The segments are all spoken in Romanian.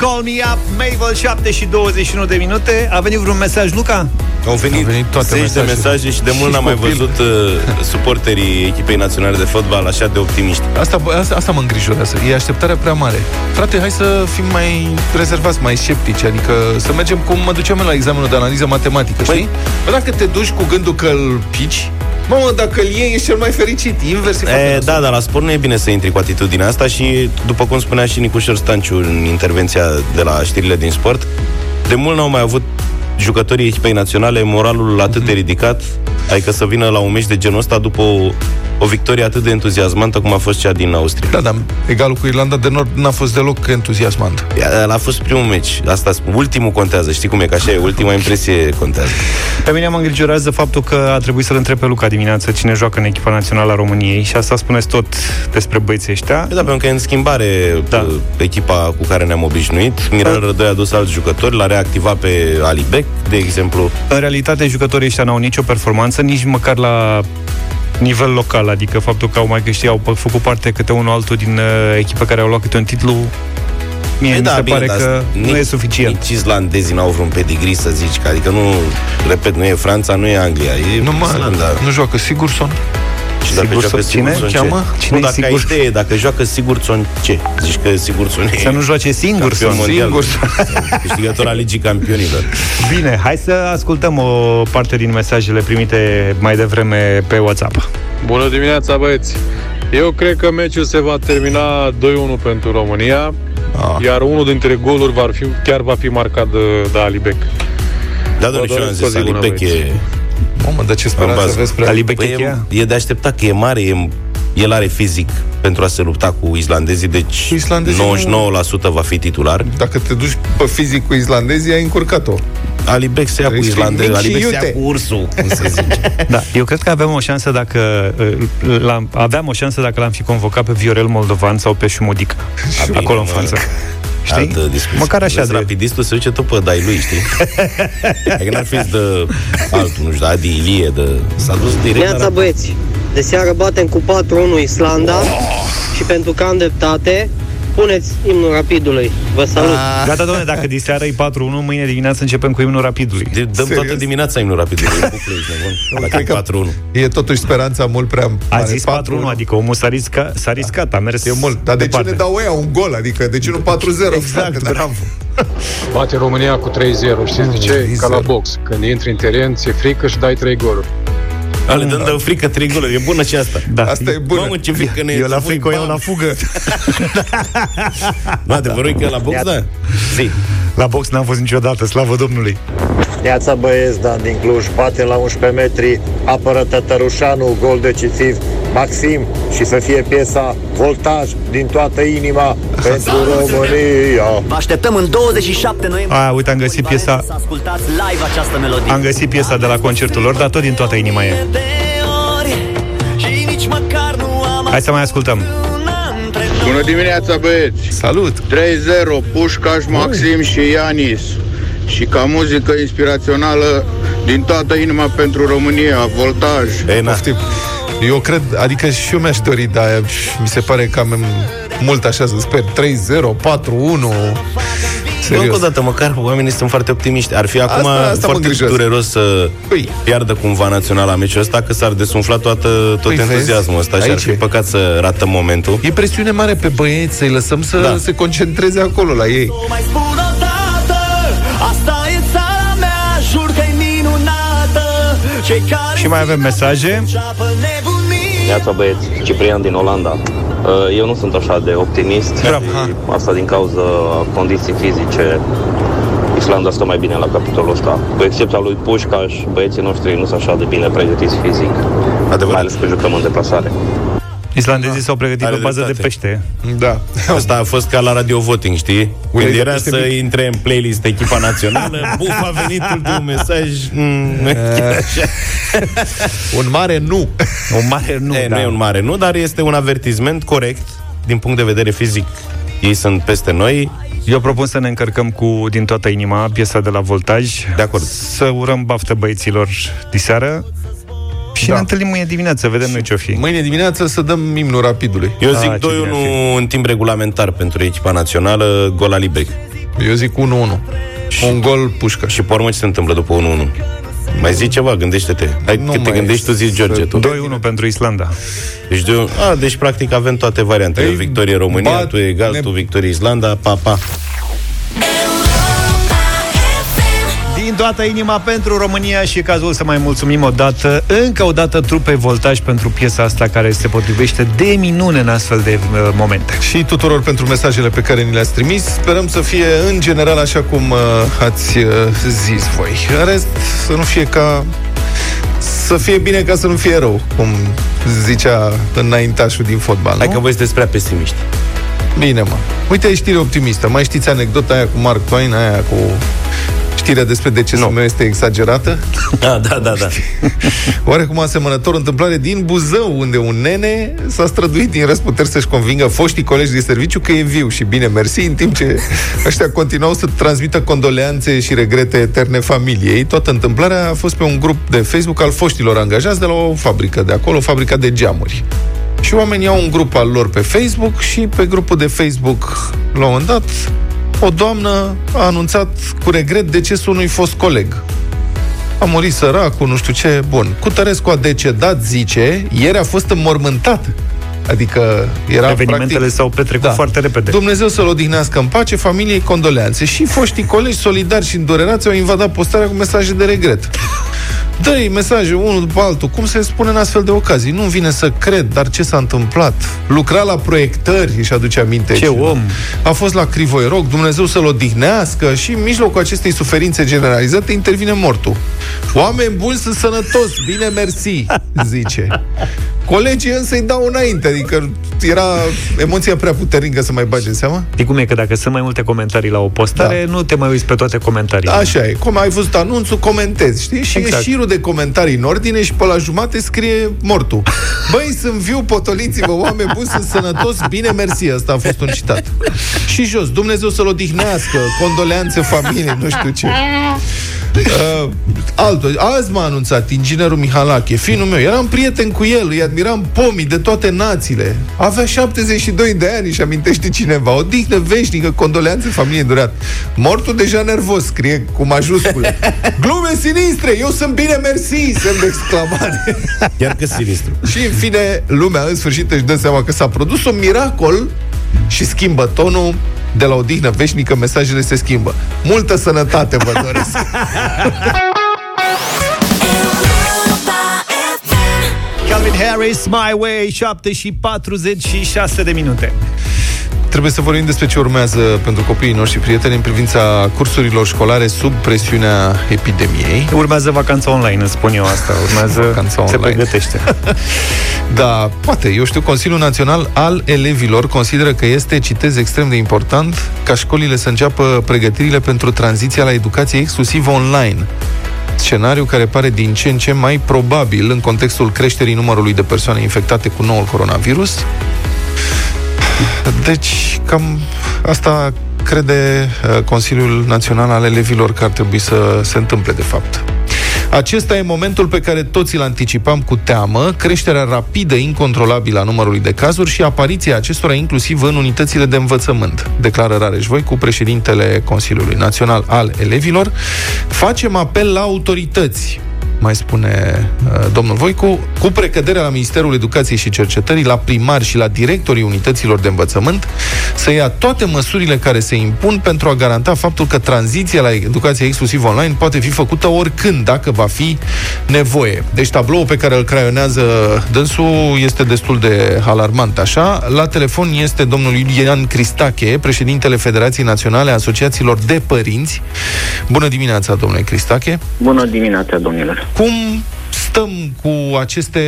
Call Me Up, Mabel, 7 și 21 de minute. A venit vreun mesaj, Luca? Au venit, Au venit toate zeci de mesajele. mesaje și de mult Și n-am mai copil. văzut uh, suporterii echipei naționale de fotbal așa de optimiști. Asta, bă, asta, asta mă îngrijorează. E așteptarea prea mare. Frate, hai să fim mai rezervați, mai sceptici, adică să mergem cum mă duceam eu la examenul de analiză matematică, știi? Bă, dacă te duci cu gândul că îl pici, Mamă, dacă îl iei, ești cel mai fericit. Invers e foarte E, nasol. da, dar la sport nu e bine să intri cu atitudinea asta și, după cum spunea și Nicușor Stanciu în intervenția de la știrile din sport, de mult n-au mai avut jucătorii echipei naționale moralul atât de ridicat, adică să vină la un meci de genul ăsta după o, o victorie atât de entuziasmantă cum a fost cea din Austria. Da, dar egalul cu Irlanda de Nord n-a fost deloc entuziasmant. A fost primul meci. Asta spun. Ultimul contează. Știi cum e? Că așa e. Ultima impresie contează. Pe mine mă îngrijorează faptul că a trebuit să-l întreb pe Luca dimineață cine joacă în echipa națională a României și asta spuneți tot despre băieții ăștia. Da, pentru că e în schimbare Da. da. echipa cu care ne-am obișnuit. Mirel Rădoi a dus alți jucători, l-a reactivat pe Alibec, de exemplu. În realitate, jucătorii ăștia n-au nicio performanță, nici măcar la nivel local, adică faptul că au mai câștigat, au făcut parte câte unul altul din uh, echipe care au luat câte un titlu, mie mi se pare dar că nu nici- e suficient. Nici islandezii n-au vreun pedigree să zici, că adică nu, repet, nu e Franța, nu e Anglia, e Nu, mă, Islanda. nu joacă Sigurson. Și dacă Sigurdsson- joacă cine Sigurdsson, ce? cheamă? Cine nu, e dacă ai Sigur- idee, dacă joacă Sigurdsson, ce? Zici că Sigurdsson e Să nu joace singur, campion să mondial, Sigurdsson. câștigător al Ligii Campionilor. Bine, hai să ascultăm o parte din mesajele primite mai devreme pe WhatsApp. Bună dimineața, băieți! Eu cred că meciul se va termina 2-1 pentru România, Ah. iar unul dintre goluri va fi, chiar va fi marcat de, de Alibec. Da, domnule, Vă și eu am doresc o zis, zi bună, Alibec e... băieți. Mamă, dar ce speranță bază. vezi prea... Ali Păi Bechechea? e, e de așteptat că e mare, e, el are fizic pentru a se lupta cu islandezii, deci Islandezii 99% va fi titular. Dacă te duci pe fizic cu islandezii, ai încurcat-o. Alibec se ia cu Ești islandezii, mic și Alibec se ia iute. cu ursul, cum se zice. Da, eu cred că aveam o șansă dacă uh, l-am, aveam o șansă dacă l-am fi convocat pe Viorel Moldovan sau pe Șumudic. bine, Acolo în mă, față. Știi? Altă discuție. Măcar așa Vezi, de... Rapidistul se duce tot pe dai lui, știi? Adică n-ar fi de altul, nu știu, de Adi Ilie, de... S-a dus direct la Neața Rapid. băieți, de seară batem cu 4-1 Islanda și pentru că am dreptate, puneți imnul rapidului. Vă salut! Gata, domnule, dacă diseară e 4-1, mâine dimineață începem cu imnul rapidului. De- Dăm Serios? toată dimineața imnul Rapidului. în bucle, ești nebun. cred că- Dacă e 4-1. E totuși speranța mult prea A mare. zis 4-1, adică omul s-a riscat, s-a riscat a mers E mult. Dar de ce departe. ne dau ăia un gol? Adică de ce nu 4-0? Exact, frate? bravo. Bate România cu 3-0. Știți de ce? 3-0. Ca la box. Când intri în teren, ți-e frică și dai 3 goluri. Ale dăm de frică trei goluri. E bună și asta. Da. Asta e bună. Mamă, ce frică ne Eu la să frică, pui eu la bam. fugă. Nu, adevărul e că la box, da. Zi. La box n-am fost niciodată, slavă Domnului. Neața Băieți, Dan din Cluj, bate la 11 metri, apără Tătărușanu, gol decisiv, Maxim și să fie piesa Voltaj din toată inima pentru România. Vă așteptăm în 27 noiembrie. A, uite, am găsit piesa, Să ascultați live această melodie. am găsit piesa de la concertul lor, dar tot din toată inima e. De ori, și nici măcar nu am Hai să mai ascultăm. una între noi. Bună dimineața, băieți! Salut! 3-0, Pușcaș, Maxim și Ianis. Și ca muzică inspirațională din toată inima pentru România, voltaj. E, na. Poftim. Eu cred, adică și eu mi-aș dori, dar mi se pare că am mult așa să sper. 3-0, 4-1. Încă Serios. o dată, măcar oamenii sunt foarte optimiști. Ar fi acum Asta- asta mă foarte îngrijorează. dureros să Păi. piardă cumva naționala meciul ăsta, că s-ar desumfla toată, tot Păi, vezi? entuziasmul ăsta și ar Aici fi e. păcat să ratăm momentul. E presiune mare pe băieți, să-i lăsăm să Da. se concentreze acolo la ei. Și mai avem mesaje. înceapă nebunii. Neața băieți, Ciprian din Olanda. Uh, Eu nu sunt așa de optimist Bravo. și asta din cauza condiții fizice. Islanda stă mai bine la capitolul ăsta. Cu excepția lui Pușcaș, băieții noștri nu sunt așa de bine pregătiți fizic. Adevărat. Mai ales că jucăm în deplasare. Islandezii s-au pregătit Are pe bază de dreptate. pește. Da. Asta a fost ca la radio voting, știi? Când Uite, era este să mic. intre în playlist echipa națională, buf, a venit ultimul mesaj. Mm, nu e chiar așa. Un mare nu. O mare nu, e, da. nu e un mare nu, dar este un avertisment corect din punct de vedere fizic. Ei sunt peste noi. Eu propun să ne încărcăm cu din toată inima piesa de la Voltaj. De acord. Să urăm baftă băieților diseară. Și Da. ne întâlnim mâine dimineață, vedem noi ce-o fi. Mâine dimineață să dăm imnul rapidului. Eu Ah, zic ce 2-1 bine ar în timp regulamentar pentru echipa națională, gol Alibec. Eu zic 1-1. Un gol pușcă. Și pe urmă ce se întâmplă după 1-1? Mai zi ceva, gândește-te. Hai Nu că te mai gândești tu, zici George, tu. 2-1 pentru Islanda. Deci, de, a, deci practic avem toate variantele. Ei, victorie România, bat- tu egal, ne- tu victorie Islanda, pa, pa. Toată inima pentru România și e cazul să mai mulțumim o dată, încă o dată trupei Voltaj pentru piesa asta care se potrivește de minune în astfel de uh, momente. Și tuturor pentru mesajele pe care ni le-ați trimis. Sperăm să fie în general așa cum uh, ați uh, zis voi. În rest, să nu fie ca... Să fie bine ca să nu fie rău, cum zicea înaintașul din fotbal, Hai nu? că voi sunteți prea pesimiști. Bine, mă. Uite, e știre optimistă. Mai știți anecdota aia cu Mark Twain, aia cu știrea despre decesul Nu. meu este exagerată? Da, da, da, da. Oarecum asemănător întâmplare din Buzău, unde un nene s-a străduit din răsputeri să-și convingă foștii colegi de serviciu că e viu și bine mersi, în timp ce ăștia continuau să transmită condoleanțe și regrete eterne familiei. Toată întâmplarea a fost pe un grup de Facebook al foștilor angajați de la o fabrică de acolo, o fabrică de geamuri. Și oamenii au un grup al lor pe Facebook și pe grupul de Facebook, la un moment dat, o doamnă a anunțat cu regret decesul unui fost coleg a murit săracul, nu știu ce. Bun. Cutărescu a decedat, zice, ieri a fost înmormântat. Adică era Evenimentele practic... s-au petrecut Da. foarte repede. Dumnezeu să-l odihnească în pace, familiei condoleanțe. Și foștii colegi solidari și îndurerați au invadat postarea cu mesaje de regret. Dă mesaje unul după altul. Cum se spune în astfel de ocazii? Nu vine să cred, dar ce s-a întâmplat? Lucra la proiectări, își aduce aminte. Ce cineva. om! A fost la Crivoiroc, Dumnezeu să-l odihnească și în mijlocul acestei suferințe generalizate intervine mortul. Oameni buni sunt sănătoși, bine mersi, zice. Colegii însă îi dau înainte, adică era emoția prea puternică să mai bage în seama. Știi cum e că dacă sunt mai multe comentarii la o postare, Da. nu te mai uiți pe toate comentariile. Așa e. Cum ai văzut anunțul, comentezi, știi? Și Exact. e șirul de comentarii în ordine și pe la jumate scrie mortul. Băi, sunt viu, potoliți-vă, oameni buni, sunt sănătos, bine, mersi. Asta a fost un citat. Și jos, Dumnezeu să-l odihnească, condoleanțe familiei, nu știu ce. Uh, altul, azi m-a anunțat inginerul Mihalache, finul meu, eram prieten cu el, îi admiram pomii de toate națiile. Avea 72 de ani și amintește cineva. O dihnă veșnică, condoleanțe familiei durat. Mortul deja nervos, scrie cu majuscule. Glume sinistre, eu sunt bine mersi, semn de exclamare. Chiar că sinistru. și în fine, lumea în sfârșit își dă seama că s-a produs un miracol și schimbă tonul de la o dihnă veșnică, mesajele se schimbă. Multă sănătate vă doresc! Calvin Harris, My Way, 7 și 46 de minute. Trebuie să vorbim despre ce urmează pentru copiii noștri prieteni în privința cursurilor școlare sub presiunea epidemiei. Urmează vacanța online, îți spun eu asta. Urmează, Vacanța se online. pregătește. Da, poate. Eu știu, Consiliul Național al Elevilor consideră că este, citez, extrem de important ca școlile să înceapă pregătirile pentru tranziția la educație exclusiv online. Scenariu care pare din ce în ce mai probabil în contextul creșterii numărului de persoane infectate cu noul coronavirus. Deci, cam asta crede uh, Consiliul Național al Elevilor că ar trebui să se întâmple, de fapt. Acesta e momentul pe care toți îl anticipam cu teamă, creșterea rapidă, incontrolabilă a numărului de cazuri și apariția acestora inclusiv în unitățile de învățământ, declară Rareș Voicu, președintele Consiliului Național al Elevilor. Facem apel la autorități, mai spune uh, domnul Voicu, cu precăderea la Ministerul Educației și Cercetării, la primari și la directorii unităților de învățământ, să ia toate măsurile care se impun pentru a garanta faptul că tranziția la educație exclusiv online poate fi făcută oricând, dacă va fi nevoie. Deci tabloul pe care îl craionează dânsul este destul de alarmant, așa. La telefon este domnul Iulian Cristache, președintele Federației Naționale a Asociațiilor de Părinți. Bună dimineața, domnule Cristache! Bună dimineața, domnilor. Cum stăm cu aceste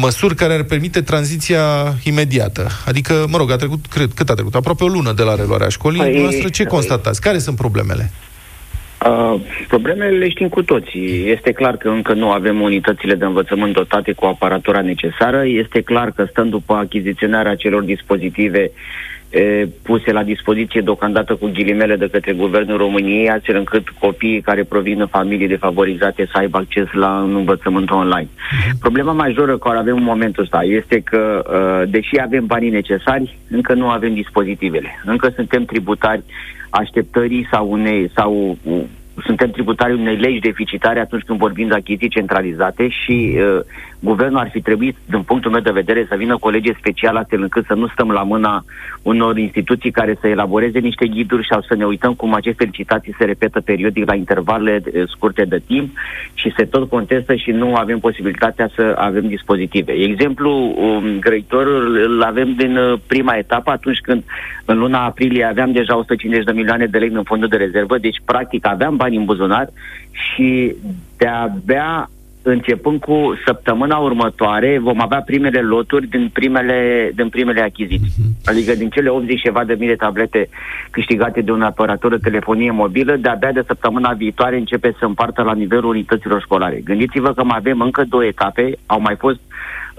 măsuri care ar permite tranziția imediată? Adică, mă rog, a trecut, cred, cât a trecut? Aproape o lună de la reluarea școlii. Păi, Noastră ce constatați? Care sunt problemele? Uh, problemele le știm cu toții. Este clar că încă nu avem unitățile de învățământ dotate cu aparatura necesară. Este clar că stăm după achiziționarea celor dispozitive e, puse la dispoziție deocamdată cu ghilimele de către Guvernul României, astfel încât copiii care provin în familii defavorizate să aibă acces la un învățământ online. Problema majoră care avem în momentul ăsta este că, uh, deși avem banii necesari, încă nu avem dispozitivele. Încă suntem tributari așteptării sau unei sau uh, suntem tributari unei legi deficitare atunci când vorbim de achiziții centralizate și uh, guvernul ar fi trebuit, din punctul meu de vedere, să vină cu o lege specială astfel încât să nu stăm la mâna unor instituții care să elaboreze niște ghiduri sau să ne uităm cum aceste licitații se repetă periodic la intervale uh, scurte de timp și se tot contestă și nu avem posibilitatea să avem dispozitive. Exemplu um, grăitorul îl avem din uh, prima etapă atunci când în luna aprilie aveam deja 150 de milioane de lei în fondul de rezervă, deci practic aveam bani în buzunar și de-abia începând cu săptămâna următoare, vom avea primele loturi din primele, din primele achiziții. Adică din cele 80 ceva de mii de tablete câștigate de un operator de telefonie mobilă, de-abia de săptămâna viitoare începe să împartă la nivelul unităților școlare. Gândiți-vă că mai avem încă două etape, au mai fost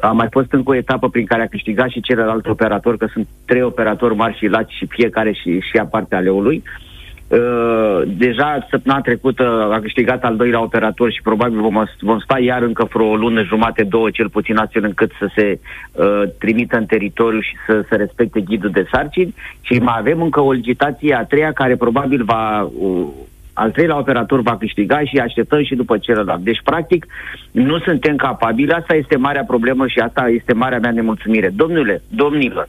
a mai fost încă o etapă prin care a câștigat și celălalt operator, că sunt trei operatori mari și lați și fiecare și, și a partea leului. Uh, deja săptămâna trecută a câștigat al doilea operator și probabil vom, vom sta iar încă vreo o lună, jumate, două, cel puțin astfel încât să se uh, trimită în teritoriu și să, să respecte ghidul de sarcini și mai avem încă o licitație a treia care probabil va uh, al treilea operator va câștiga și așteptăm și după celălalt. Deci, practic, nu suntem capabili. Asta este marea problemă și asta este marea mea nemulțumire. Domnule, domnilor,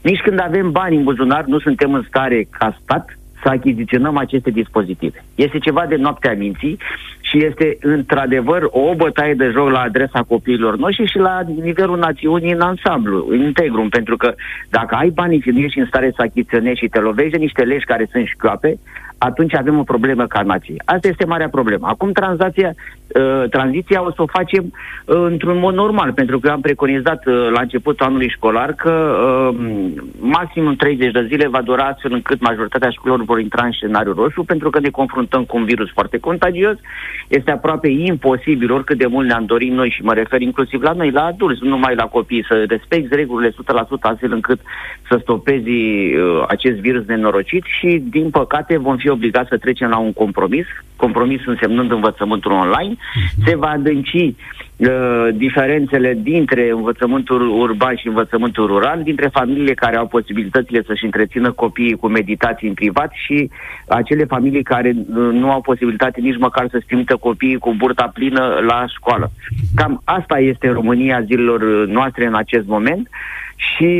nici când avem bani în buzunar, nu suntem în stare ca stat să achiziționăm aceste dispozitive. Este ceva de noaptea minții și este într-adevăr o bătaie de joc la adresa copiilor noștri și la nivelul națiunii în ansamblu, în integrum, pentru că dacă ai banii și nu ești în stare să achiziționezi și te lovești de niște legi care sunt șchioape, atunci avem o problemă ca nație. Asta este marea problemă. Acum tranzacția, uh, tranziția o să o facem uh, într-un mod normal, pentru că am preconizat uh, la începutul anului școlar că uh, maximum 30 de zile va dura astfel încât majoritatea școlilor vor intra în scenariul roșu, pentru că ne confruntăm cu un virus foarte contagios. Este aproape imposibil, oricât de mult ne-am dorit noi, și mă refer inclusiv la noi, la adulți, nu numai la copii, să respecti regulile 100% astfel încât să stopezi uh, acest virus nenorocit și, din păcate, vom fi obligați să trecem la un compromis, compromis însemnând învățământul online, se va adânci uh, diferențele dintre învățământul urban și învățământul rural, dintre familiile care au posibilitățile să-și întrețină copiii cu meditații în privat și acele familii care uh, nu au posibilitate nici măcar să-și trimită copiii cu burta plină la școală. Cam asta este România zilelor noastre în acest moment și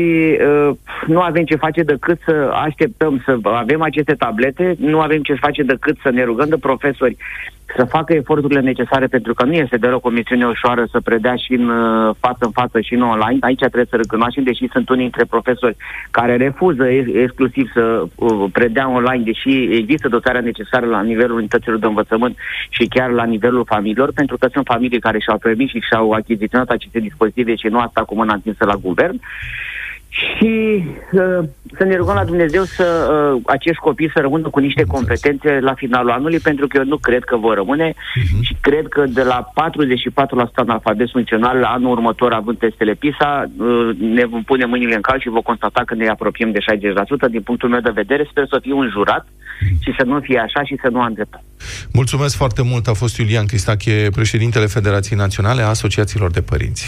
uh, nu avem ce face decât să așteptăm să avem aceste tablete, nu avem ce face decât să ne rugăm de profesori să facă eforturile necesare, pentru că nu este deloc o misiune ușoară să predea și în uh, față în față și în online. Aici trebuie să recunoaștem, deși sunt unii dintre profesori care refuză exclusiv să uh, predea online, deși există dotarea necesară la nivelul unităților de învățământ și chiar la nivelul familiilor, pentru că sunt familii care și-au permis și și-au achiziționat aceste dispozitive și nu asta cu mâna întinsă la guvern și uh, să ne rugăm la Dumnezeu să uh, acești copii să rămână cu niște competențe la finalul anului, pentru că eu nu cred că vor rămâne uh-huh. și cred că de la 44% analfabet funcțional la anul următor, având testele PISA, uh, ne vom pune mâinile în cal și vom constata că ne apropiem de 60%. Din punctul meu de vedere, sper să fiu un jurat și să nu fie așa și să nu am dreptate. Mulțumesc foarte mult. A fost Iulian Cristache, președintele Federației Naționale a Asociațiilor de Părinți.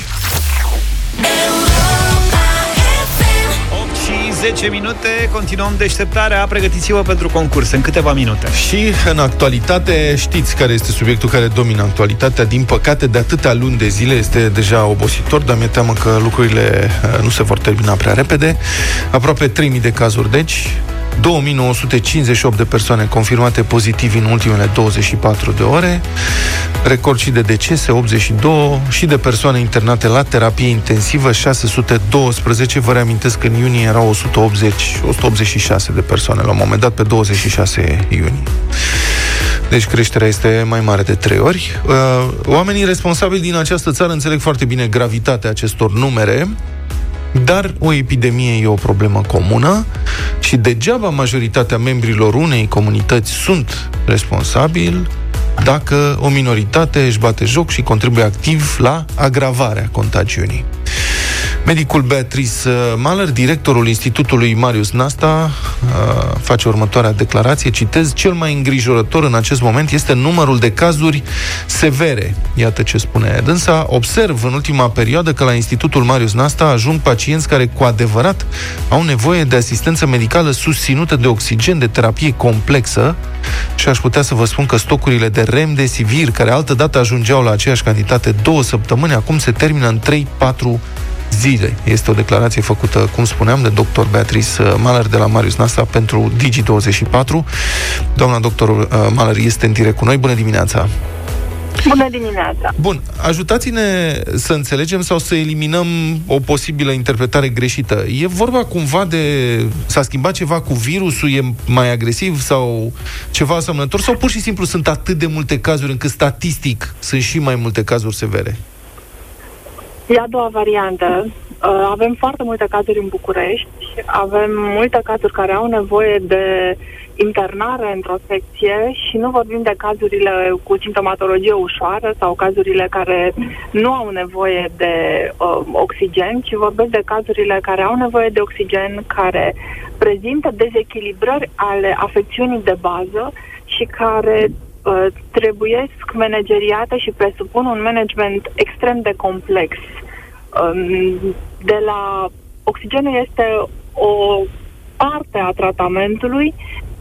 10 minute, continuăm deșteptarea, pregătiți-vă pentru concurs în câteva minute. Și în actualitate, știți care este subiectul care domină actualitatea, din păcate de atâtea luni de zile este deja obositor, dar mi-e teamă că lucrurile uh, nu se vor termina prea repede. Aproape 3000 de cazuri, deci 2958 de persoane confirmate pozitivi în ultimele 24 de ore, record și de decese, 82, și de persoane internate la terapie intensivă, 612. Vă reamintesc că în iunie erau 180, 186 de persoane la un moment dat, pe 26 iunie. Deci creșterea este mai mare de trei ori. Uh, oamenii responsabili din această țară înțeleg foarte bine gravitatea acestor numere dar o epidemie e o problemă comună și degeaba majoritatea membrilor unei comunități sunt responsabili dacă o minoritate își bate joc și contribuie activ la agravarea contagiunii. Medicul Beatrice Mahler, directorul Institutului Marius Nasta, uh, face următoarea declarație. Citez, cel mai îngrijorător în acest moment este numărul de cazuri severe. Iată ce spune dânsa. Observ în ultima perioadă că la Institutul Marius Nasta ajung pacienți care cu adevărat au nevoie de asistență medicală susținută de oxigen, de terapie complexă și aș putea să vă spun că stocurile de remdesivir, care altă dată ajungeau la aceeași cantitate două săptămâni, acum se termină în 3-4 zile. Este o declarație făcută, cum spuneam, de dr. Beatrice uh, Mahler de la Marius Nasa pentru Digi24. Doamna doctor uh, Mahler este în direct cu noi. Bună dimineața! Bună dimineața! Bun, ajutați-ne să înțelegem sau să eliminăm o posibilă interpretare greșită. E vorba cumva de... S-a schimbat ceva cu virusul, e mai agresiv sau ceva asemănător? Sau pur și simplu sunt atât de multe cazuri încât statistic sunt și mai multe cazuri severe? E a doua variantă. Uh, avem foarte multe cazuri în București, avem multe cazuri care au nevoie de internare într-o secție și nu vorbim de cazurile cu simptomatologie ușoară sau cazurile care nu au nevoie de uh, oxigen, ci vorbesc de cazurile care au nevoie de oxigen, care prezintă dezechilibrări ale afecțiunii de bază și care uh, trebuie manageriate și presupun un management extrem de complex. Um, de la oxigenul este o parte a tratamentului,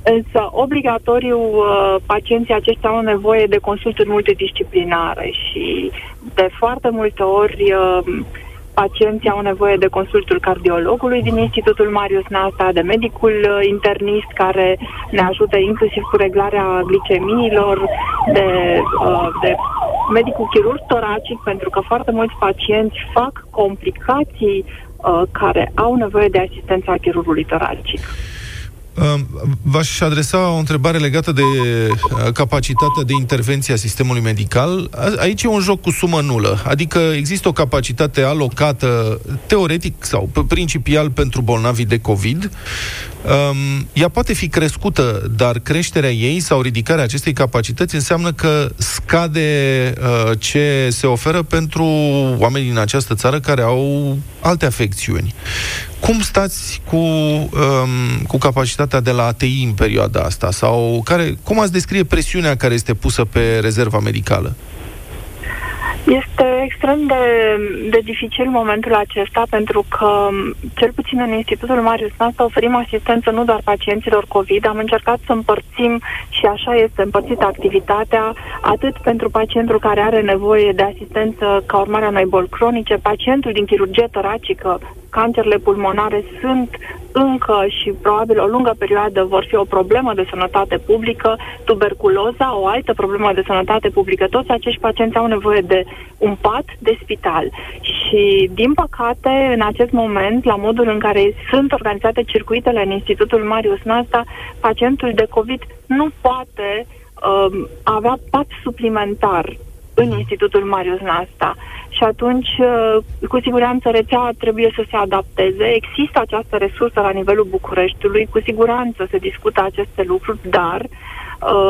însă obligatoriu uh, pacienții aceștia au nevoie de consulturi multidisciplinare și de foarte multe ori uh, pacienții au nevoie de consultul cardiologului din Institutul Marius Nasta, de medicul uh, internist care ne ajută inclusiv cu reglarea glicemiilor, de, uh, de medicul chirurg toracic, pentru că foarte mulți pacienți fac complicații uh, care au nevoie de asistența chirurgului toracic. V-aș adresa o întrebare legată de uh, capacitatea de intervenție a sistemului medical. Aici e un joc cu sumă nulă, adică există o capacitate alocată teoretic sau principial pentru bolnavii de COVID. Um, ea poate fi crescută, dar creșterea ei sau ridicarea acestei capacități înseamnă că scade uh, ce se oferă pentru oamenii din această țară care au alte afecțiuni. Cum stați cu, um, cu capacitatea de la ATI în perioada asta? Sau care, cum ați descrie presiunea care este pusă pe rezerva medicală? Este extrem de, de dificil momentul acesta pentru că, cel puțin în Institutul Marius Nasta, oferim asistență nu doar pacienților COVID, am încercat să împărțim și așa este împărțită activitatea, atât pentru pacientul care are nevoie de asistență ca urmare a unei boli cronice, pacientul din chirurgie toracică, cancerele pulmonare sunt încă și probabil o lungă perioadă vor fi o problemă de sănătate publică, tuberculoza, o altă problemă de sănătate publică. Toți acești pacienți au nevoie de un pat de spital. Și, din păcate, în acest moment, la modul în care sunt organizate circuitele în Institutul Marius Nasta, pacientul de COVID nu poate um, avea pat suplimentar în Institutul Marius Nasta. Și atunci, uh, cu siguranță, rețeaua trebuie să se adapteze. Există această resursă la nivelul Bucureștiului, cu siguranță se discută aceste lucruri, dar, uh,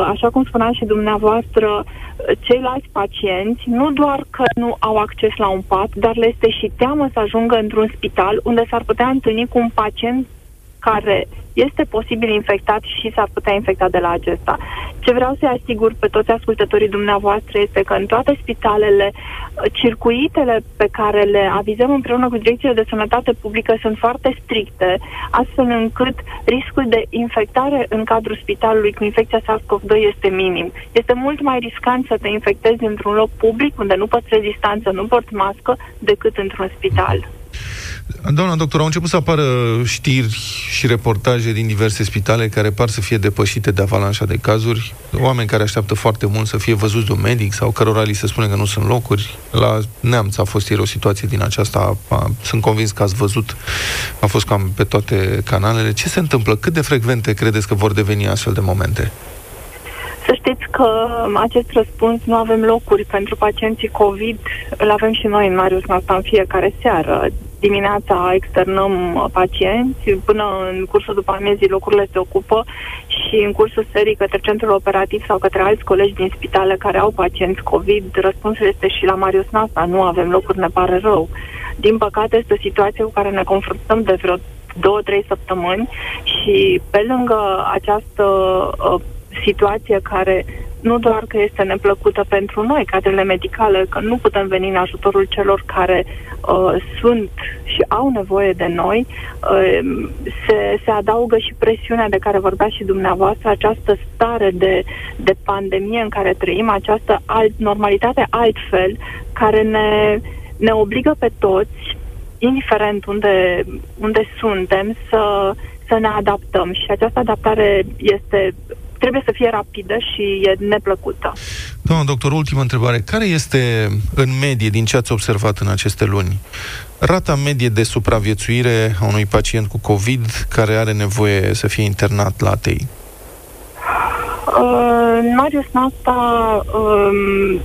așa cum spuneam și dumneavoastră, ceilalți pacienți nu doar că nu au acces la un pat, dar le este și teamă să ajungă într-un spital unde s-ar putea întâlni cu un pacient care este posibil infectat și s-ar putea infecta de la acesta. Ce vreau să-i asigur pe toți ascultătorii dumneavoastră este că în toate spitalele, circuitele pe care le avizăm împreună cu direcțiile de sănătate publică sunt foarte stricte, astfel încât riscul de infectare în cadrul spitalului cu infecția SARS-CoV-2 este minim. Este mult mai riscant să te infectezi într-un loc public unde nu poți distanță, nu porți mască, decât într-un spital. Doamna doctor, au început să apară știri și reportaje din diverse spitale care par să fie depășite de avalanșa de cazuri, oameni care așteaptă foarte mult să fie văzuți de un medic sau cărora li se spune că nu sunt locuri. La Neamț a fost ieri o situație din aceasta, sunt convins că ați văzut, a fost cam pe toate canalele. Ce se întâmplă? Cât de frecvente credeți că vor deveni astfel de momente? Să știți că acest răspuns nu avem locuri pentru pacienții COVID, îl avem și noi în Marius Nasta în fiecare seară dimineața externăm uh, pacienți, până în cursul după amiezii locurile se ocupă și în cursul serii către centrul operativ sau către alți colegi din spitale care au pacienți COVID, răspunsul este și la Marius Nasta, nu avem locuri, ne pare rău. din păcate, este o situație cu care ne confruntăm de vreo două, trei săptămâni și pe lângă această uh, situație care nu doar că este neplăcută pentru noi, cadrele medicale, că nu putem veni în ajutorul celor care uh, sunt și au nevoie de noi, uh, se, se adaugă și presiunea de care vorbea și dumneavoastră, această stare de, de pandemie în care trăim, această alt, normalitate altfel, care ne, ne obligă pe toți, indiferent unde, unde suntem, să, să ne adaptăm. Și această adaptare este trebuie să fie rapidă și e neplăcută. Doamna doctor, ultimă întrebare. Care este, în medie, din ce ați observat în aceste luni, rata medie de supraviețuire a unui pacient cu COVID care are nevoie să fie internat la ATI? Uh, Marius, în asta um,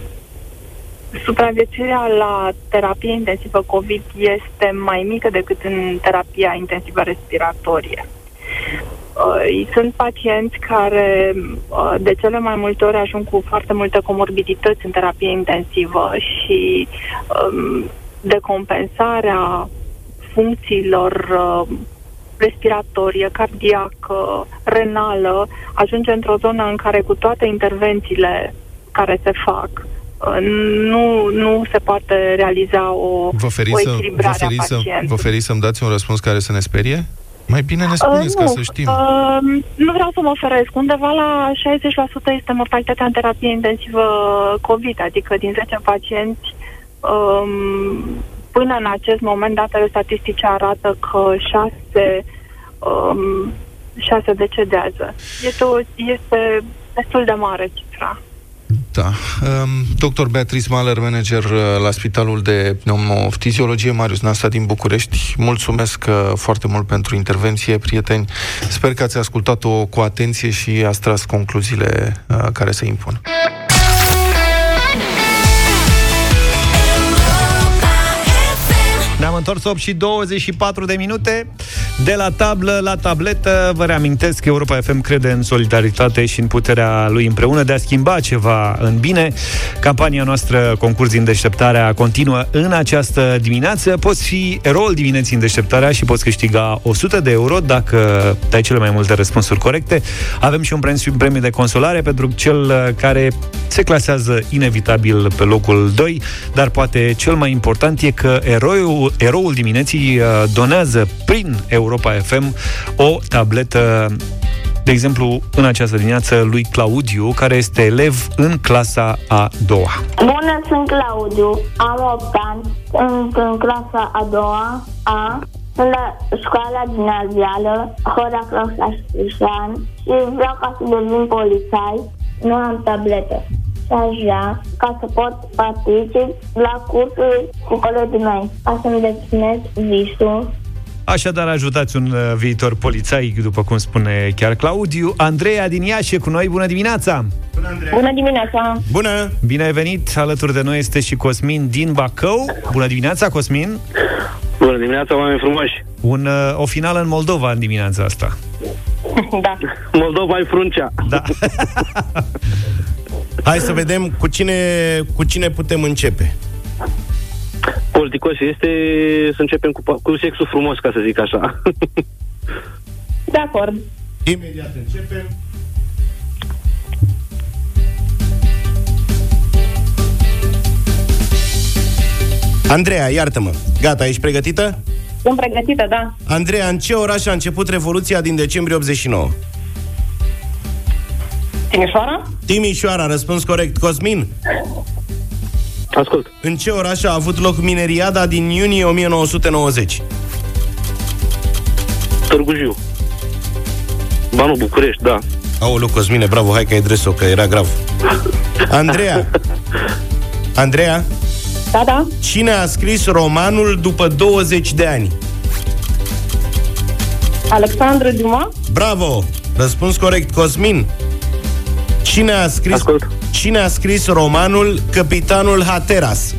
supraviețuirea la terapie intensivă COVID este mai mică decât în terapia intensivă respiratorie. Uh, sunt pacienți care uh, de cele mai multe ori ajung cu foarte multe comorbidități în terapie intensivă și um, decompensarea funcțiilor uh, respiratorie, cardiacă, renală, ajunge într-o zonă în care cu toate intervențiile care se fac, uh, nu, nu se poate realiza o, vă o echilibrare vă feriți, a pacientului. Să, vă feriți să-mi dați un răspuns care să ne sperie? Mai bine ne spuneți uh, ca nu, să știm. Uh, nu vreau să mă oferesc. Undeva la 60% este mortalitatea în terapie intensivă COVID, adică din 10 pacienți um, până în acest moment datele statistice arată că 6 um, 6 decedează. Este, o, este destul de mare cifra. Da. Um, Dr. Beatrice Mahler, manager uh, la Spitalul de Pneumofiziologie Marius Nasta din București. Mulțumesc uh, foarte mult pentru intervenție, prieteni. Sper că ați ascultat-o cu atenție și ați tras concluziile uh, care se impun. Ne-am întors 8 și 24 de minute de la tablă la tabletă. Vă reamintesc că Europa FM crede în solidaritate și în puterea lui împreună de a schimba ceva în bine. Campania noastră concurs din deșteptarea continuă în această dimineață. Poți fi eroul dimineții în deșteptarea și poți câștiga 100 de euro dacă dai cele mai multe răspunsuri corecte. Avem și un premiu de consolare pentru cel care se clasează inevitabil pe locul 2, dar poate cel mai important e că eroul eroul dimineții uh, donează prin Europa FM o tabletă de exemplu, în această dimineață lui Claudiu, care este elev în clasa a doua. Bună, sunt Claudiu, am 8 ani, sunt în clasa a doua A, sunt la școala gimnazială, Hora Clausa Știșan și vreau ca să devin polițai, nu am tabletă aș vrea ca să pot particip la cursuri cu colegii mei, ca să-mi deplinesc visul Așadar, ajutați un uh, viitor polițai, după cum spune chiar Claudiu. Andreea din Iași e cu noi. Bună dimineața! Bună, Andreea! Bună dimineața! Bună! Bine ai venit! Alături de noi este și Cosmin din Bacău. Bună dimineața, Cosmin! Bună dimineața, oameni frumoși! Un, uh, o finală în Moldova în dimineața asta. Da. Moldova e fruncea. Da. Hai să vedem cu cine, cu cine putem începe. Politicos este să începem cu, cu sexul frumos, ca să zic așa. De acord. Imediat începem. Andreea, iartă-mă. Gata, ești pregătită? Sunt pregătită, da. Andreea, în ce oraș a început Revoluția din decembrie 89? Timișoara? Timișoara, răspuns corect. Cosmin? Ascult. În ce oraș a avut loc mineriada din iunie 1990? Târgu Jiu. Ba nu, București, da. Aoleu, Cosmine, bravo, hai că ai dres-o, că era grav. Andreea? Andreea? Da, da. Cine a scris romanul după 20 de ani? Alexandru Duma? Bravo! Răspuns corect. Cosmin? Cine a scris, Ascult. cine a scris romanul Capitanul Hateras?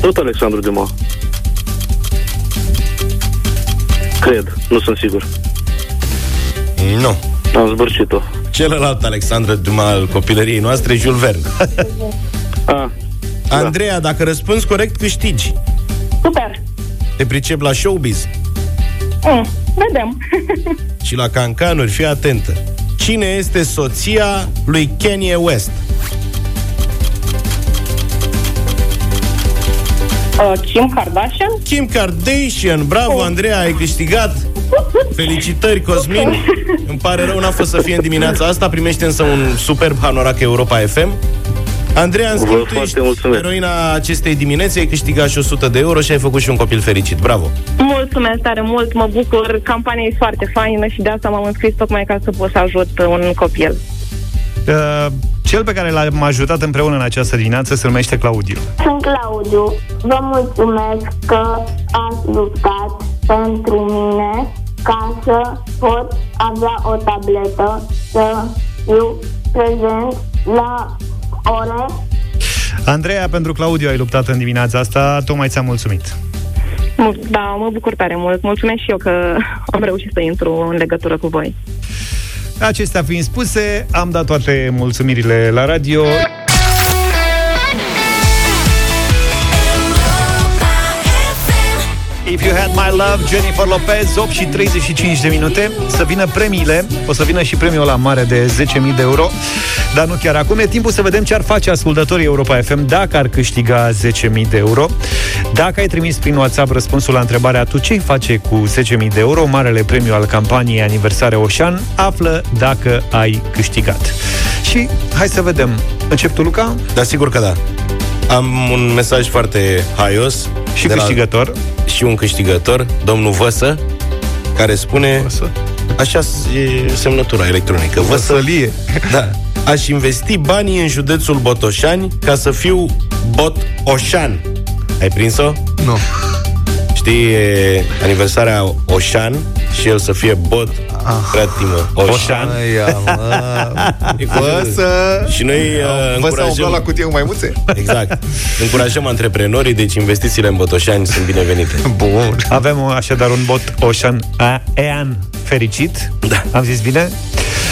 Tot Alexandru Duma. Cred, nu sunt sigur. Nu. Am zbârcit-o. Celălalt Alexandru Duma al copilăriei noastre, Jules Verne. A, Andreea, dacă răspunzi corect, câștigi. Super. Te pricep la showbiz Mm, vedem. și la cancanuri, fii atentă. Cine este soția lui Kanye West? Uh, Kim Kardashian? Kim Kardashian, bravo Andreea, ai câștigat Felicitări, Cosmin Îmi pare rău, n-a fost să fie în dimineața asta Primește însă un superb hanorac Europa FM Andreea, în schimb, tu ești eroina acestei dimineți Ai câștigat și 100 de euro și ai făcut și un copil fericit Bravo! Mulțumesc tare mult, mă bucur. Campania e foarte faină și de asta m-am înscris tocmai ca să pot să ajut un copil. Uh, cel pe care l-am ajutat împreună în această dimineață se numește Claudiu. Sunt Claudiu. Vă mulțumesc că ați luptat pentru mine ca să pot avea o tabletă, să fiu prezent la ore. Andreea, pentru Claudiu ai luptat în dimineața asta, tocmai ți-am mulțumit. Mu- Da, mă bucur tare mult. Mulțumesc și eu că am reușit să intru în legătură cu voi. Acestea fiind spuse, am dat toate mulțumirile la radio. If You Had My Love, Jennifer Lopez, 8 și 35 de minute. Să vină premiile, o să vină și premiul la mare de 10.000 de euro, dar nu chiar acum. E timpul să vedem ce ar face ascultătorii Europa FM dacă ar câștiga 10.000 de euro. Dacă ai trimis prin WhatsApp răspunsul la întrebarea tu ce face cu 10.000 de euro, marele premiu al campaniei aniversare Oșan, află dacă ai câștigat. Și hai să vedem. Încep tu, Luca? Da, sigur că da. Am un mesaj foarte haios. Și de la- câștigător. Și un câștigător, domnul Văsă, care spune... Văsă. Așa e semnătura electronică. Văsălie. Da. Aș investi banii în județul Botoșani ca să fiu bot Oșan. Ai prins-o? Nu. Știi, e aniversarea Oșan și el să fie bot Ah. Fratimă, Oșan. Aia, mă. E cu- Văsă. Și noi uh, Vă s-au încurajăm umplut la cutie cu maimuțe? Exact. Încurajăm antreprenorii, deci investițiile în Botoșani sunt binevenite. Bun. Avem uh, așadar un bot Ocean A- Ean fericit. Da. Am zis bine?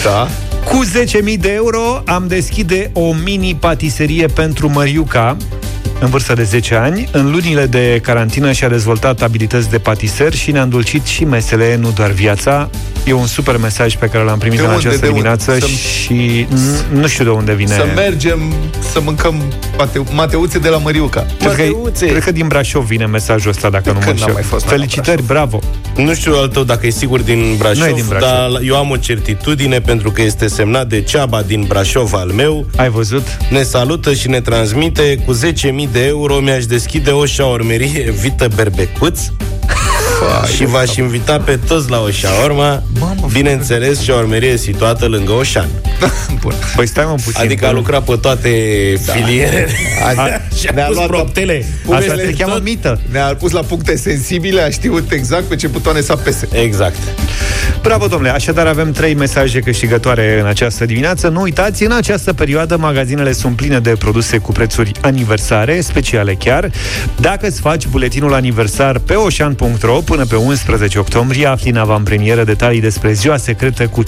Da. Cu 10.000 de euro am deschide o mini patiserie pentru Măriuca în vârstă de 10 ani. În lunile de carantină și-a dezvoltat abilități de patiser și ne-a îndulcit și mesele, nu doar viața. E un super mesaj pe care l-am primit De în unde, această de unde? dimineață Să- și n- nu știu de unde vine. Să mergem să mâncăm mate- mateuțe de la Măriuca. Cred că, cred că din Brașov vine mesajul ăsta, dacă nu mă Când n-am înșel. mai fost la Felicitări, bravo! Nu știu al tău dacă e sigur din Brașov, Nu e din Brașov. dar eu am o certitudine pentru că este semnat de Ceaba din Brașov al meu. Ai văzut? Ne salută și ne transmite cu 10.000 de euro mi-aș deschide o șaormerie Vită Berbecuț. Și v-aș invita pe toți la o șaorma Bineînțeles, șaormerie situată lângă Oșan Bun. Păi stai mă puțin. Adică a lucrat pe toate filierele Și a Ne-a pus luat proptele Asta Pune- se cheamă tot- mită. Ne-a pus la puncte sensibile, a știut exact pe ce butoane să apese. Exact Bravo, domnule! Așadar avem trei mesaje câștigătoare în această dimineață. Nu uitați, în această perioadă magazinele sunt pline de produse cu prețuri aniversare, speciale chiar. Dacă îți faci buletinul aniversar pe oșan.ro până pe 11 octombrie, afli în avantpremieră detalii despre ziua secretă cu 5%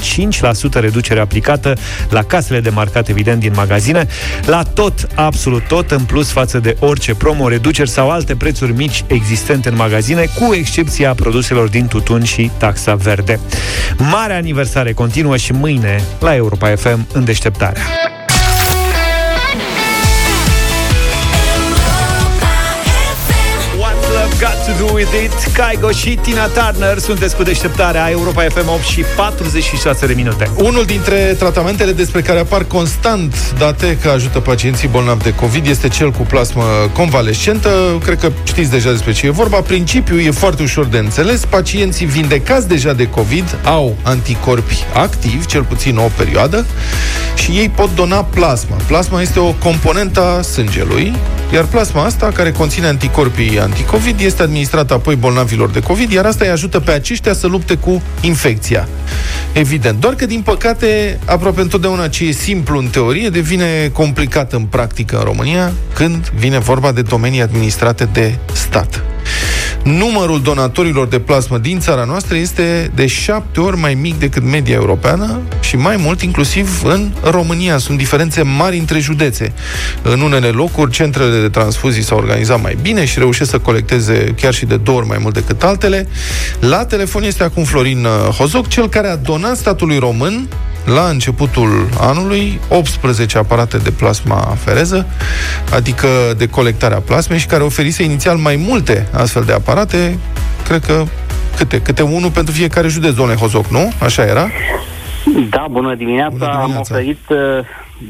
reducere aplicată la casele de marcat, evident, din magazine, la tot, absolut tot, în plus față de orice promo, reduceri sau alte prețuri mici existente în magazine, cu excepția produselor din tutun și taxa verde. Mare aniversare continuă și mâine la Europa FM în deșteptarea. With It Caigo și Tina Turner Sunteți cu deșteptarea Europa FM 8 și 46 de minute Unul dintre tratamentele despre care apar constant date că ajută pacienții bolnavi de COVID este cel cu plasmă convalescentă. Cred că știți deja despre ce e vorba. Principiul e foarte ușor de înțeles. Pacienții vindecați deja de COVID au anticorpi activi, cel puțin o perioadă, și ei pot dona plasma. Plasma este o componentă a sângelui, iar plasma asta, care conține anticorpii anticovid, este administrată apoi bolnavilor de COVID, iar asta îi ajută pe aceștia să lupte cu infecția. Evident. Doar că, din păcate, aproape întotdeauna ce e simplu în teorie devine complicat în practică în România când vine vorba de domenii administrate de stat. Numărul donatorilor de plasmă din țara noastră este de șapte ori mai mic decât media europeană și mai mult, inclusiv în România. Sunt diferențe mari între județe. În unele locuri, centrele de transfuzii s-au organizat mai bine și reușesc să colecteze chiar și de două ori mai mult decât altele. La telefon este acum Florin uh, Hozoc, cel care a donat statului român la începutul anului 18 aparate de plasma fereză, adică de colectarea plasmei și care oferise inițial mai multe astfel de aparate, cred că câte? Câte unul pentru fiecare județ, domnule Hozoc, nu? Așa era? Da, bună dimineața. Bună dimineața. Am oferit uh,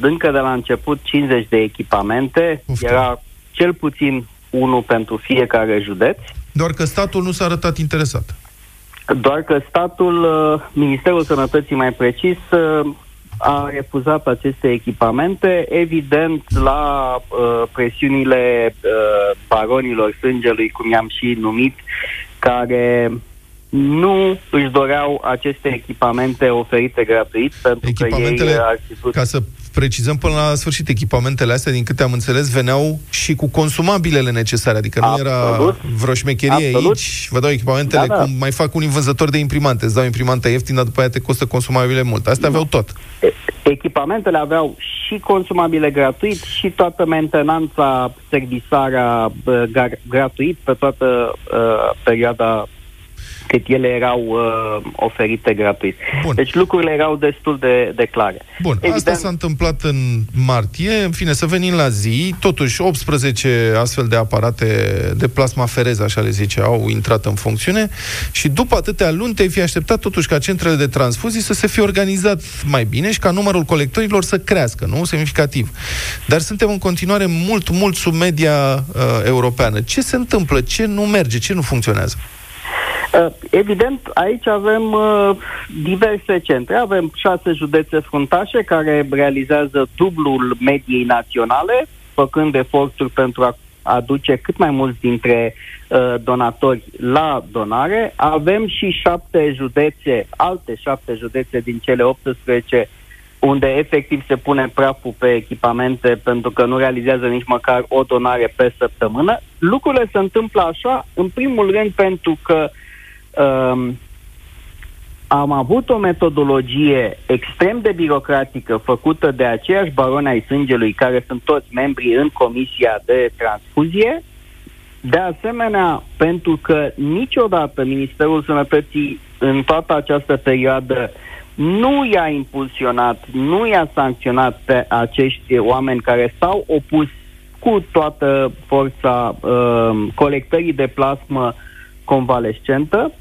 încă de la început 50 de echipamente. Uftă. Era cel puțin unul pentru fiecare județ. Doar că statul nu s-a arătat interesat. Doar că statul, uh, Ministerul Sănătății mai precis, uh, a refuzat aceste echipamente, evident la uh, presiunile uh, baronilor sângelui, cum i-am și numit, care nu își doreau aceste echipamente oferite gratuit, pentru că ei Echipamentele, ar fi vrut... ca să precizăm până la sfârșit, echipamentele astea, din câte am înțeles, veneau și cu consumabilele necesare, adică nu era Absolut. vreo șmecherie Absolut. aici, vă dau echipamentele Da, da. cum mai fac unii vânzători de imprimante, îți dau imprimanta ieftină, după aia te costă consumabile mult. Astea aveau tot. Echipamentele aveau și consumabile gratuit și toată mentenanța, servisarea bă, gar- gratuit pe toată uh, perioada cât ele erau uh, oferite gratuit. Bun. Deci lucrurile erau destul de, de clare. Bun, Evident. asta s-a întâmplat în martie. În fine, să venim la zi. Totuși, 18 astfel de aparate de plasma fereză, așa le zice, au intrat în funcțiune și după atâtea luni te-ai fi așteptat totuși ca centrele de transfuzii să se fie organizat mai bine și ca numărul colectorilor să crească, nu? Semnificativ. Dar suntem în continuare mult, mult sub media uh, europeană. Ce se întâmplă? Ce nu merge? Ce nu funcționează? Uh, Evident, aici avem uh, diverse centre. Avem șase județe fruntașe care realizează dublul mediei naționale, făcând eforturi pentru a aduce cât mai mulți dintre uh, donatori la donare. Avem și șapte județe, alte șapte județe din cele 18 unde efectiv se pune praful pe echipamente pentru că nu realizează nici măcar o donare pe săptămână. Lucrurile se întâmplă așa, în primul rând pentru că um, am avut o metodologie extrem de birocratică făcută de aceiași baroni ai sângelui care sunt toți membri în Comisia de Transfuzie. De asemenea, pentru că niciodată Ministerul Sănătății în toată această perioadă nu i-a impulsionat, nu i-a sancționat pe acești oameni care s-au opus cu toată forța uh, colectării de plasmă convalescentă,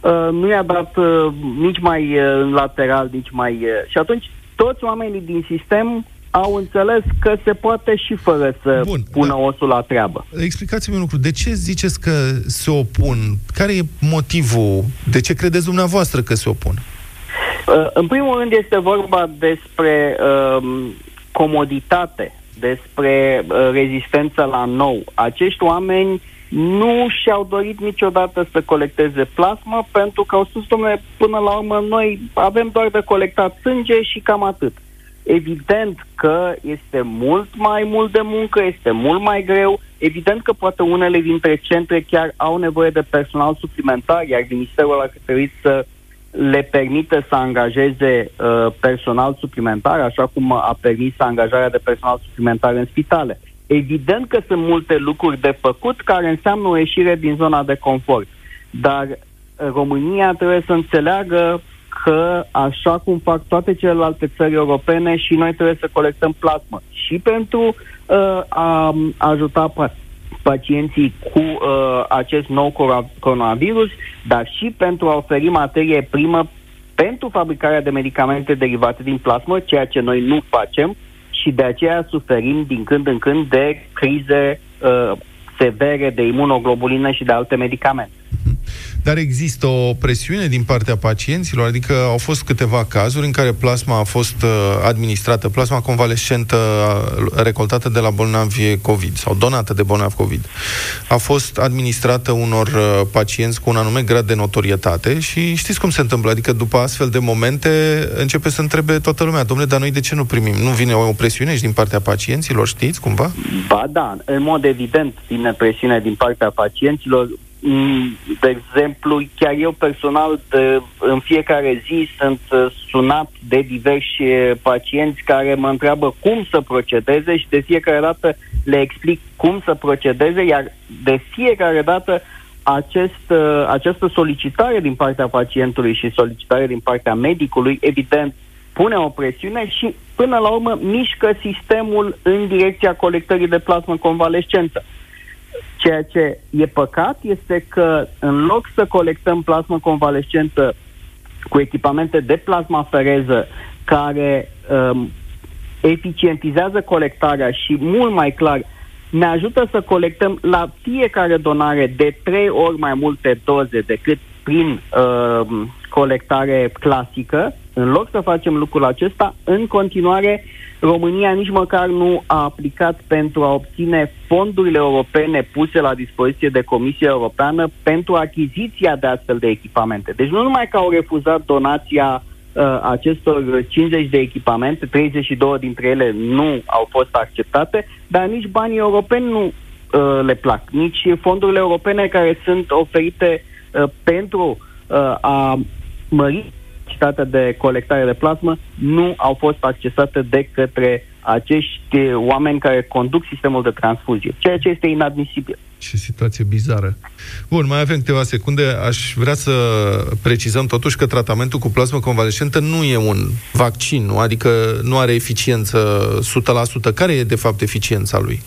uh, nu i-a dat uh, nici mai uh, în lateral, nici mai... Uh, și atunci toți oamenii din sistem au înțeles că se poate și fără să Bun, pună da. osul la treabă. Explicați-mi un lucru. De ce ziceți că se opun? Care e motivul? De ce credeți dumneavoastră că se opun? Uh, în primul rând este vorba despre uh, comoditate, despre uh, rezistență la nou. Acești oameni nu și-au dorit niciodată să colecteze plasmă pentru că au spus, domnule, până la urmă noi avem doar de colectat sânge și cam atât. Evident că este mult mai mult de muncă, este mult mai greu. Evident că poate unele dintre centre chiar au nevoie de personal suplimentar, iar Ministerul ar trebui să le permită să angajeze uh, personal suplimentar, așa cum a permis angajarea de personal suplimentar în spitale. Evident că sunt multe lucruri de făcut care înseamnă o ieșire din zona de confort. Dar uh, România trebuie să înțeleagă că așa cum fac toate celelalte țări europene și noi trebuie să colectăm plasmă și pentru uh, a ajuta pa- pacienții cu uh, acest nou cora- coronavirus, dar și pentru a oferi materie primă pentru fabricarea de medicamente derivate din plasmă, ceea ce noi nu facem și de aceea suferim din când în când de crize uh, severe de imunoglobulină și de alte medicamente. Dar există o presiune din partea pacienților, adică au fost câteva cazuri în care plasma a fost uh, administrată, plasma convalescentă uh, recoltată de la bolnavi COVID sau donată de bolnavi COVID, a fost administrată unor uh, pacienți cu un anume grad de notorietate și știți cum se întâmplă, adică după astfel de momente începe să întrebe toată lumea, domnule, dar noi de ce nu primim? Nu vine o presiune și din partea pacienților, știți cumva? Ba da, în mod evident vine presiune din partea pacienților. Mm, de exemplu, chiar eu personal, de, în fiecare zi sunt uh, sunat de diversi uh, pacienți care mă întreabă cum să procedeze și de fiecare dată le explic cum să procedeze, iar de fiecare dată acest, uh, această solicitare din partea pacientului și solicitare din partea medicului, evident, pune o presiune și, până la urmă, mișcă sistemul în direcția colectării de plasmă convalescentă. Ceea ce e păcat este că, în loc să colectăm plasmă convalescentă cu echipamente de plasmafereză care um, eficientizează colectarea și mult mai clar ne ajută să colectăm la fiecare donare de trei ori mai multe doze decât prin uh, colectare clasică, în loc să facem lucrul acesta, în continuare România nici măcar nu a aplicat pentru a obține fondurile europene puse la dispoziție de Comisia Europeană pentru achiziția de astfel de echipamente. Deci nu numai că au refuzat donația uh, acestor 50 de echipamente, 32 dintre ele nu au fost acceptate, dar nici banii europeni nu uh, le plac, nici fondurile europene care sunt oferite uh, pentru uh, a mări capacitatea de colectare de plasmă nu au fost accesate de către acești oameni care conduc sistemul de transfuzie, ceea ce este inadmisibil. Ce situație bizară. Bun, mai avem câteva secunde. Aș vrea să precizăm totuși că tratamentul cu plasmă convalescentă nu e un vaccin, nu? adică nu are eficiență 100%. Care e, de fapt, eficiența lui?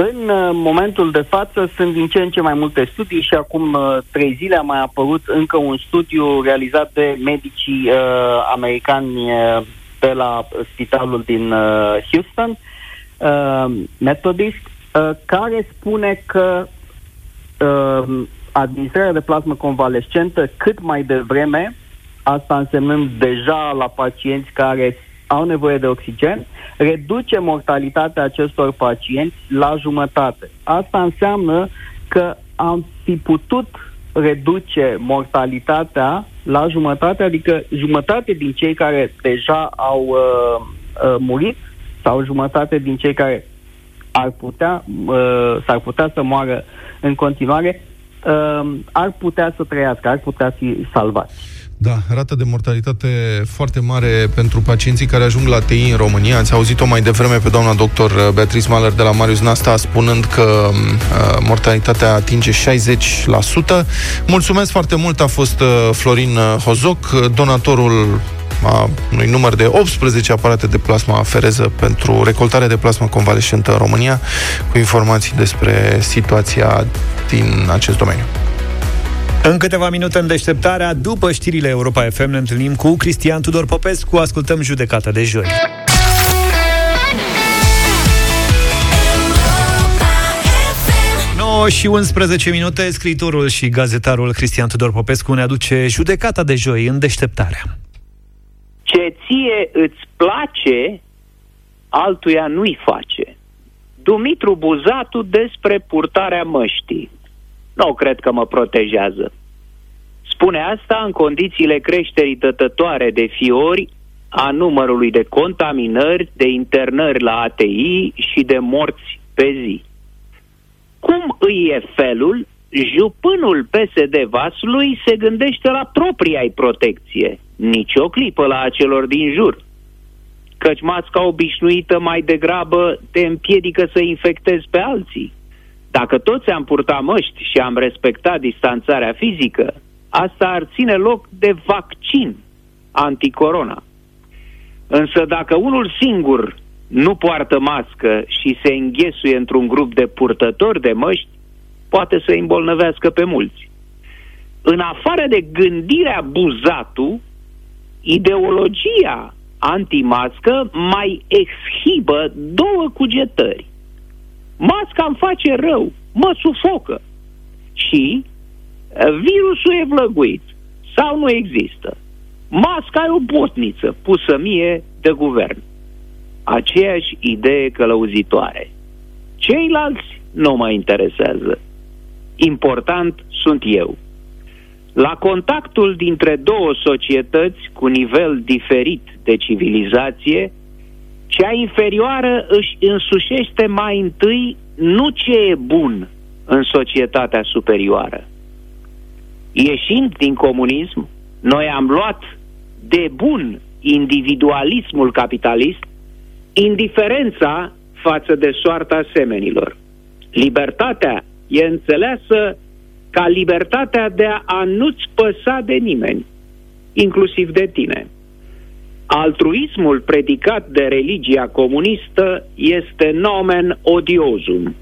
În uh, momentul de față sunt din ce în ce mai multe studii și acum uh, trei zile a mai apărut încă un studiu realizat de medicii uh, americani uh, de la spitalul din uh, Houston, uh, Methodist, uh, care spune că uh, administrarea de plasmă convalescentă cât mai devreme, asta însemnând deja la pacienți care au nevoie de oxigen, reduce mortalitatea acestor pacienți la jumătate. Asta înseamnă că am fi putut reduce mortalitatea la jumătate, adică jumătate din cei care deja au uh, uh, murit sau jumătate din cei care ar putea, uh, s-ar putea să moară în continuare, uh, ar putea să trăiască, ar putea fi salvați. Da, rată de mortalitate foarte mare pentru pacienții care ajung la TI în România. Ați auzit-o mai devreme pe doamna doctor uh, Beatrice Maler de la Marius Nasta spunând că uh, mortalitatea atinge 60%. Mulțumesc foarte mult, a fost uh, Florin uh, Hozoc, donatorul a unui număr de 18 aparate de plasma afereză pentru recoltarea de plasmă convalescentă în România, cu informații despre situația din acest domeniu. În câteva minute în deșteptarea, după știrile Europa FM, ne întâlnim cu Cristian Tudor Popescu, ascultăm judecata de joi. și 11 minute, scriitorul și gazetarul Cristian Tudor Popescu ne aduce judecata de joi în deșteptarea. Ce ție îți place, altuia nu-i face. Dumitru Buzatu despre purtarea măștii. Nu cred că mă protejează. Spune asta în condițiile creșterii tătătoare de fiori a numărului de contaminări, de internări la ATI și de morți pe zi. Cum îi e felul, jupânul PSD Vaslui se gândește la propria protecție, nici o clipă la acelor din jur. Căci masca obișnuită mai degrabă te împiedică să infectezi pe alții. Dacă toți am purtat măști și am respectat distanțarea fizică, asta ar ține loc de vaccin anticorona. Însă dacă unul singur nu poartă mască și se înghesuie într-un grup de purtători de măști, poate să îmbolnăvească pe mulți. În afară de gândirea buzatu, ideologia antimască mai exhibă două cugetări. Masca îmi face rău, mă sufocă. Și virusul e vlăguit sau nu există. Masca e o botniță pusă mie de guvern. Aceeași idee călăuzitoare. Ceilalți nu mă interesează. Important sunt eu. La contactul dintre două societăți cu nivel diferit de civilizație, cea inferioară își însușește mai întâi nu ce e bun în societatea superioară. Ieșind din comunism, noi am luat de bun individualismul capitalist, indiferența față de soarta semenilor. Libertatea e înțeleasă ca libertatea de a nu-ți păsa de nimeni, inclusiv de tine. Altruismul predicat de religia comunistă este nomen odiosum,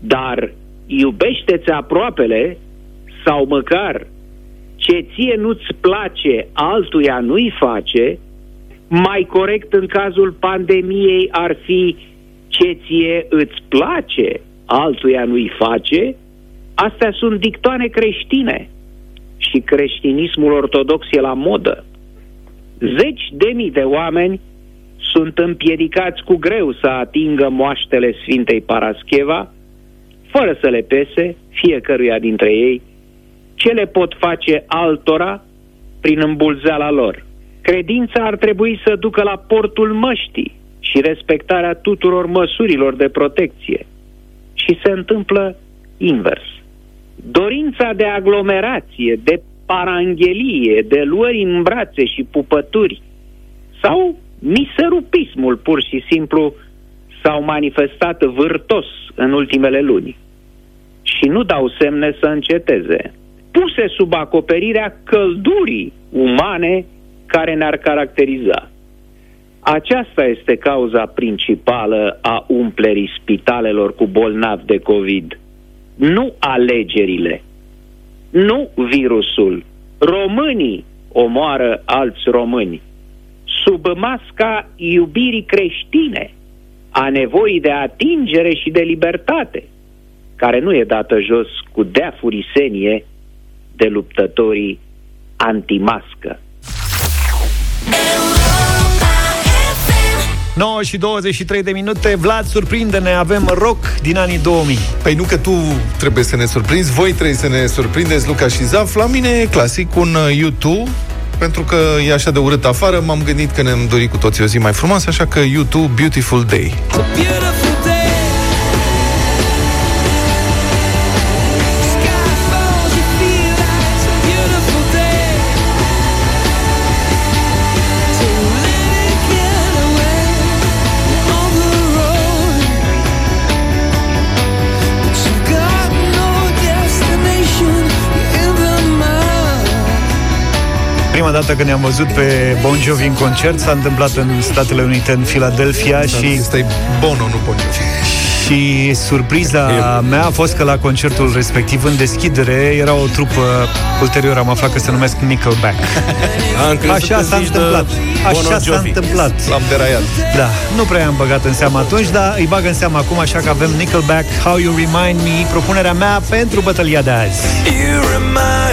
dar iubește-ți aproapele sau măcar ce ție nu-ți place, altuia nu-i face, mai corect în cazul pandemiei ar fi ce ție îți place, altuia nu-i face, astea sunt dictoane creștine și creștinismul ortodox e la modă. Zeci de mii de oameni sunt împiedicați cu greu să atingă moaștele Sfintei Parascheva, fără să le pese fiecăruia dintre ei ce le pot face altora prin îmbulzeala lor. Credința ar trebui să ducă la portul măștii și respectarea tuturor măsurilor de protecție. Și se întâmplă invers. Dorința de aglomerație, de paranghelie, de luări în brațe și pupături sau miserupismul pur și simplu s-au manifestat vârtos în ultimele luni și nu dau semne să înceteze, puse sub acoperirea căldurii umane care ne-ar caracteriza. Aceasta este cauza principală a umplerii spitalelor cu bolnavi de COVID. Nu alegerile, nu virusul. Românii omoară alți români sub masca iubirii creștine, a nevoii de atingere și de libertate, care nu e dată jos cu deafurisenie de luptătorii antimască. 9 și 23 de minute. Vlad, surprinde-ne, avem rock din anii 2000 Păi nu că tu trebuie să ne surprinzi Voi trebuie să ne surprindeți, Luca și Zaf. La mine e clasic un uh, YouTube pentru că e așa de urât afară, m-am gândit că ne-am dorit cu toții o zi mai frumoasă, așa că YouTube Beautiful Day. Prima dată când ne-am văzut pe Bon Jovi în concert s-a întâmplat în Statele Unite, în Philadelphia și... Asta e Bono, nu Bon Jovi. Și surpriza mea a fost că la concertul respectiv, în deschidere, era o trupă, ulterior am aflat că se numesc Nickelback. Am Așa s-a întâmplat. Așa s-a întâmplat. L-am deraiat. Da, nu prea am băgat în seama atunci, dar îi bag în seama acum, așa că avem Nickelback, How You Remind Me, propunerea mea pentru bătălia de azi. You remind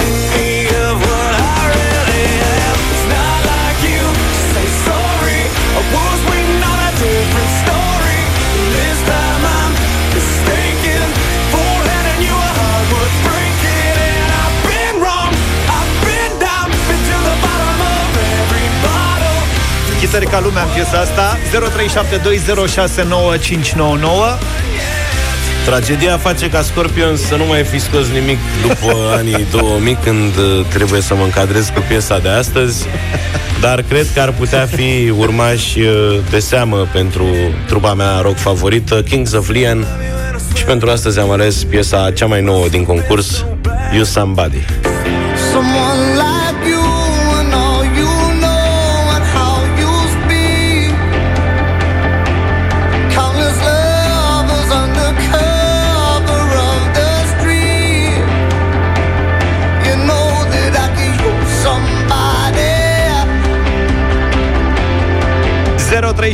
Chitări ca lumea în piesa asta. 0372069599 Tragedia face ca Scorpion să nu mai fi scos nimic după anii 2000 când uh, trebuie să mă încadrez cu piesa de astăzi, dar cred că ar putea fi urmași uh, de seamă pentru trupa mea rock favorită, Kings of Leon, și pentru astăzi am ales piesa cea mai nouă din concurs, You Somebody. Someone 0372069599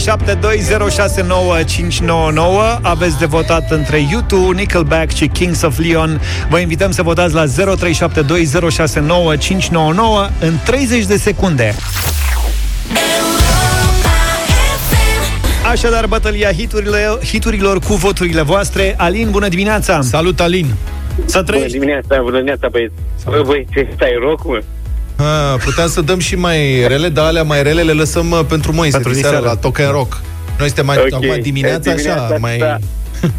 Aveți de votat între U2, Nickelback și Kings of Leon Vă invităm să votați la 0372069599 în 30 de secunde Așadar, bătălia hiturile, hiturilor cu voturile voastre Alin, bună dimineața! Salut, Alin! Să Bună trăiești! dimineața, bună dimineața, băieți. Bă, băi, ce stai rock, mă? A, puteam să dăm și mai rele, dar alea mai rele le lăsăm uh, pentru Moise Pentru diseară, diseară. la Talk and Rock. Noi suntem mai Ok. acum dimineața, Dimineața așa, mai... asta-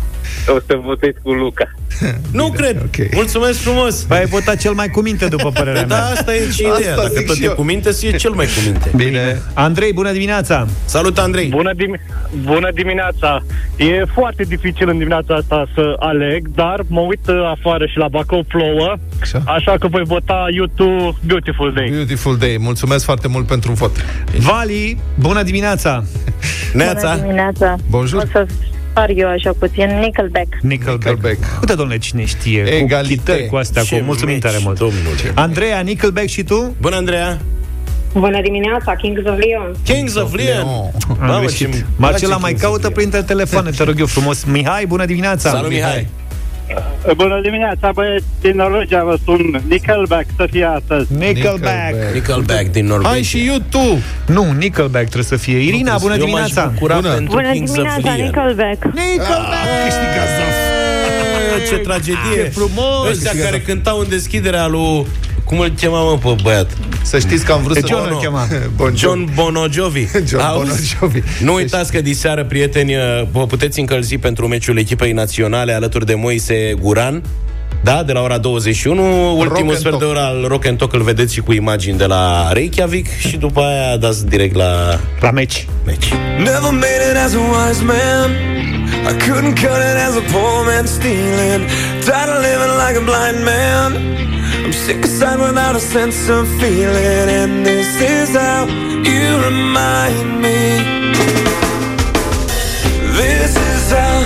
o să votez cu Luca. Nu cred. ok. Mulțumesc frumos. Păi ai votat cel mai cu minte, după părerea Da, mea. asta e și Asta ideea. Dacă zic tot și e eu. cu minte, să e cel mai cu minte. Bine. Andrei, bună dimineața! Salut, Andrei. Bună, dim- bună dimineața! E foarte dificil în dimineața asta să aleg, dar mă uit uh, afară și la Bacău plouă, Așa. așa că voi vota YouTube Beautiful Day. Beautiful day. Mulțumesc foarte mult pentru vot. Vali, bună dimineața! Neața. dimineața. Bonjour. O să spar eu așa puțin. Nickelback. Nickelback. Nickelback. Uite, domnule, cine știe? Egalite. Cu chitări cu astea, Ce cu mulțumim meci, tare mult. domnule. Andreea, Nickelback și tu? Bună, Andreea. Bună dimineața, Kings of Leon. Kings of Leon. Am Mamă, greșit. ce-mi Marcela place mai Kings of caută Leon. printre telefoane, te rog eu frumos. Mihai, bună dimineața! Salut, Mihai. Bună dimineața, băieți, din Norvegia vă sun Nickelback să fie astăzi. Nickelback. Nickelback din Norvegia. Hai și you tu. Nu, Nickelback trebuie să fie. Irina, bună Eu m-aș dimineața! bucura Bună. pentru Bună Kings of dimineața, Leon. Nickelback. Nickelback! Câștigați, da. Ah, Ce tragedie. Ce frumos! Ăștia care cântau în deschiderea lui... Cum îl chema, mă, pe băiat? Să știți că am vrut Pe să... John îl chema. Bon Jovi. John Bon Jovi. John Auzi? Bon Jovi. Nu uitați că diseară, prieteni, uh, vă puteți încălzi pentru meciul echipei naționale alături de Moise Guran. Da, de la ora 21 Ultimul and sfert de Talk. oră al Rock and Talk Îl vedeți și cu imagini de la Reykjavik Și după aia dați direct la La meci. meci Never made it as a wise man. I couldn't cut it as a poor man stealing. Tired of living like a blind man. Sick aside without a sense of feeling. And this is how you remind me. This is how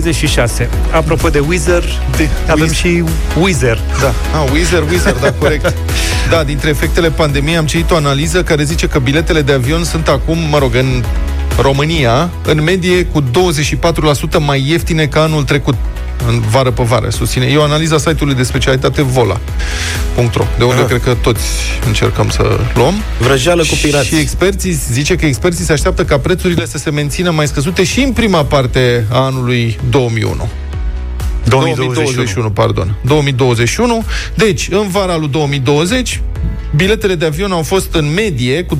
36. Apropo de Wizard, De- avem Wiz- și Wizard. Da, ah, Wizard, Wizard, da, corect. Da, dintre efectele pandemiei am citit o analiză care zice că biletele de avion sunt acum, mă rog, în România, în medie cu 24% mai ieftine ca anul trecut în vară pe vară, susține. E o analiză a site-ului de specialitate vola.ro, de unde Ah. cred că toți încercăm să luăm. Vrăjeală cu pirați Și experții, zice că experții se așteaptă ca prețurile să se mențină mai scăzute și în prima parte a anului 2001. 2021. 2021, pardon. 2021. Deci, în vara lui 2020, biletele de avion au fost în medie cu 24%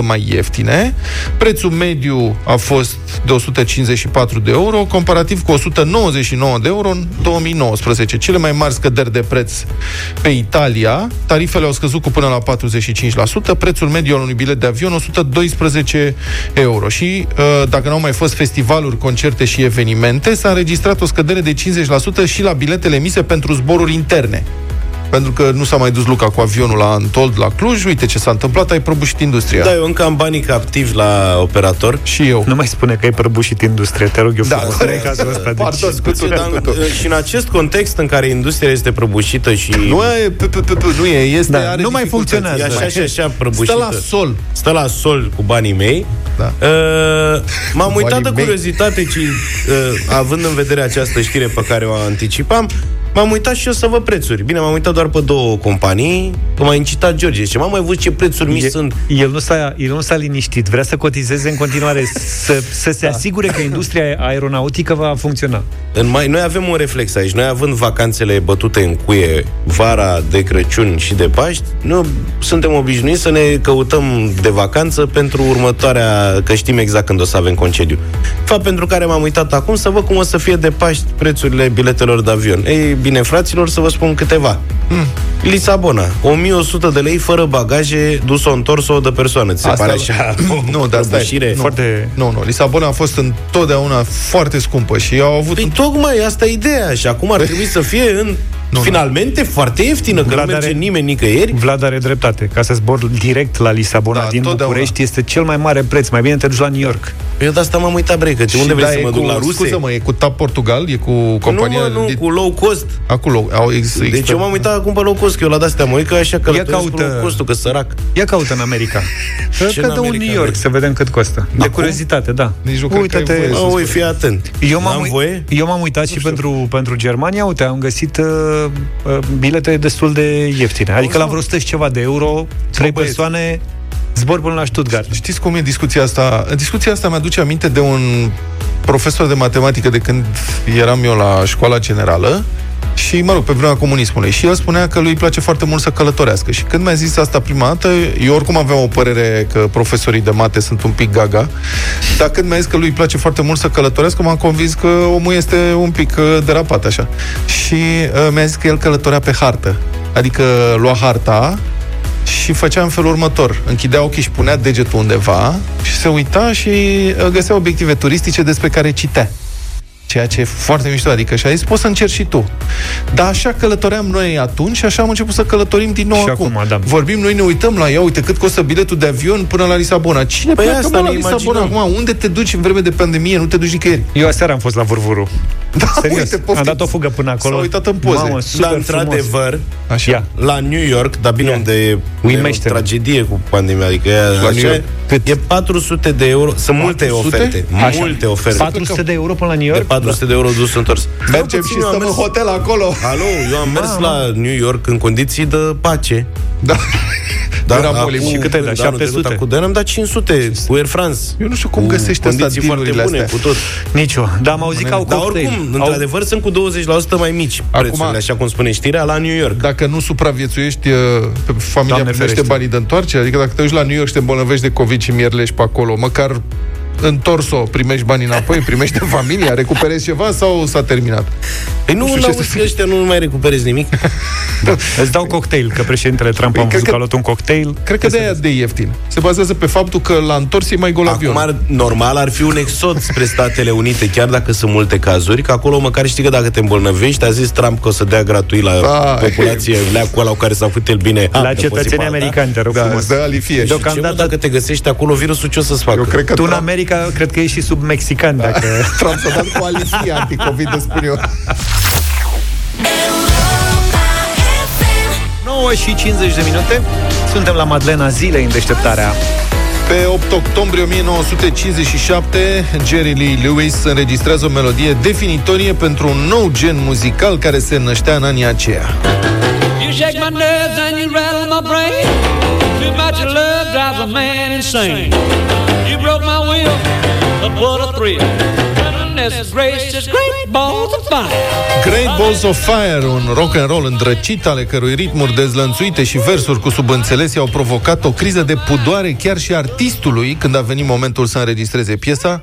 mai ieftine. Prețul mediu a fost de 154 de euro, comparativ cu 199 de euro în 2019. Cele mai mari scăderi de preț pe Italia, tarifele au scăzut cu până la 45%, prețul mediu al unui bilet de avion 112 euro. Și uh, dacă nu au mai fost festivaluri, concerte și evenimente, s-a înregistrat o scădere de 50% și la biletele emise pentru zboruri interne. Pentru că nu s-a mai dus Luca cu avionul la Antold, la Cluj, uite ce s-a întâmplat, ai prăbușit industria. Da, eu încă am banii captivi la operator Și eu. Nu mai spune că ai prăbușit industria, te rog eu Da, frumos. corect. în cazul ăsta. Deci, Pardon, scuze, Dar, da, cu- și în acest context în care industria este prăbușită și Nu e, p- p- p- nu e, este, Da, are nu mai dificultăți. funcționează. e așa și așa prăbușită Stă la sol. Stă la sol cu banii mei Da. Uh, m-am Cu uitat de banii mei. curiozitate și, uh, având în vedere această știre pe care o anticipam, M-am uitat și eu să văd prețuri. Bine, m-am uitat doar pe două companii, că m-a incitat George. Zice, m-am mai văzut ce prețuri mici E- sunt. El nu, s-a, el nu s-a liniștit, vrea să cotizeze în continuare, să, să se asigure că industria aeronautică va funcționa. În mai, noi avem un reflex aici. Noi având vacanțele bătute în cuie vara de Crăciun și de Paști, nu suntem obișnuiți să ne căutăm de vacanță pentru următoarea, că știm exact când o să avem concediu. Fapt pentru care m-am uitat acum să văd cum o să fie de Paști prețurile biletelor de avion. Ei bine, fraților, să vă spun câteva. Mm. Lisabona, 1100 de lei fără bagaje, dus-o întors-o de persoană. Ți se Asta- pare așa? Nu, dar stai. prăbușire? Nu, nu, nu. Lisabona a fost întotdeauna foarte scumpă și au avut... Păi tocmai asta e ideea și acum ar trebui să fie în nu, finalmente foarte ieftină, că nu merge nimeni nicăieri. Vlad are dreptate. Ca să zbor direct la Lisabona da, din totdeauna. București este cel mai mare preț. Mai bine te duci la New York. Eu de asta m-am uitat, bre, că Și unde vrei da, să e mă duc cu, la ruse? Scuză-mă, e cu TAP Portugal, e cu compania... Nu, mă, nu, cu low cost. Acolo, au ex, Deci eu m-am uitat acum pe low cost, că eu la de-astea mă uit că așa că Ia caută- low cost că sărac. Ia caută în America. Ce Că în dă un America, New York bă? să vedem cât costă. De Acum? curiozitate, da. Nici nu cred că ai Uite-te. voie să Mă, ui, fii atent. Eu m-am, N-am ui- voie? eu m-am uitat și pentru, pentru Germania, uite, am găsit uh, uh, bilete destul de ieftine. Adică la vreo 100 și ceva de euro, trei băieți. persoane, zbor până la Stuttgart. Știți cum e discuția asta? Discuția asta mi-aduce aminte de un profesor de matematică de când eram eu la școala generală și, mă rog, pe vremea comunismului. Și el spunea că lui îi place foarte mult să călătorească. Și când mi-a zis asta prima dată, eu oricum aveam o părere că profesorii de mate sunt un pic gaga, dar când mi-a zis că lui îi place foarte mult să călătorească, m-am convins că omul este un pic uh, derapat așa. Și uh, mi-a zis că el călătorea pe hartă. Adică lua harta și făcea în felul următor. Închidea ochii și punea degetul undeva și se uita și uh, găsea obiective turistice despre care citea. Ceea ce e foarte mișto, adică și a zis, poți să încerci și tu. Dar așa călătoream noi atunci și așa am început să călătorim din nou Și acum. acum, da. Vorbim, noi ne uităm la ea, uite cât costă biletul de avion până la Lisabona. Cine Păi pleacă asta mă, la ne Lisabona imaginăm. acum? Unde te duci în vreme de pandemie? Nu te duci nicăieri. Eu aseară am fost la Vurvuru. Da, Serios, uite, am poftim. dat o fugă până acolo. S-a uitat în poze. Mamă, super Dar într-adevăr, Așa. Ia. la New York, dar bine, Ia. unde e, e o Uimește-mă. tragedie cu pandemia, adică e, New așa, York. e 400 de euro, sunt multe 400? oferte, Așa. multe oferte. 400 de euro până la New De York? 400 de euro dus întors. Mergem puțin, și eu am stăm în mers- hotel acolo. Alo, eu am mers la New York în condiții de pace. Da. Era acum- poliție. Și cât ai dat? de anul 700? trecut, Cu doi ani am dat 500 cu Air France. Eu nu știu cum Cu găsește asta condiții foarte dealurile bune, astea. cu tot. Nicio. Dar am auzit că au Dar cocktail. oricum, Au- într-adevăr, sunt cu 20% mai mici prețurile, așa cum spune știrea, la New York. dacă nu supraviețuiești, uh, pe familia Doamne primește ferește. banii de întoarcere, adică dacă te duci la New York și te îmbolnăvești de COVID și mierlești pe acolo, măcar întors-o, primești banii înapoi, primește familia, recuperezi ceva sau s-a terminat? Păi nu, Nu nu știu ce auzi să că ăștia nu mai recuperezi nimic. Îți dau cocktail, că președintele Trump Păi, am cred văzut că- că a luat un cocktail. Cred că de aia de ieftin. Se bazează pe faptul că la întors e mai gol avion. Acum, ar, normal, ar fi un exod spre Statele Unite, chiar dacă sunt multe cazuri, că acolo măcar știi că dacă te îmbolnăvești, a zis Trump că o să dea gratuit la Da. populație leacul ăla cu care s-a făcut el bine. La Ah, de cetățenii posibil, americani, te rog da, frumos. îți dă alifie. Da? Și ce, mă, Deocamdată dacă te găsești acolo, virusul ce o să-ți facă? Eu cred că tu în Trump, America, cred că ești și sub mexican, dacă... Trump s-a dat cu alifie anticovid, îți spun eu. 9 și 50 de minute. Suntem la Madlena Zilei în deșteptarea. Pe 8 octombrie 1957, Jerry Lee Lewis înregistrează o melodie definitorie pentru un nou gen muzical care se năștea în anii aceia. You shake my nerves and you rattle my brain. Too much of love drives a man insane. You broke my will, but what a thrill. Goodness gracious, great balls of fire. Great Balls of Fire, un rock and roll îndrăcit ale cărui ritmuri dezlănțuite și versuri cu subînțeles au provocat o criză de pudoare chiar și artistului când a venit momentul să înregistreze piesa.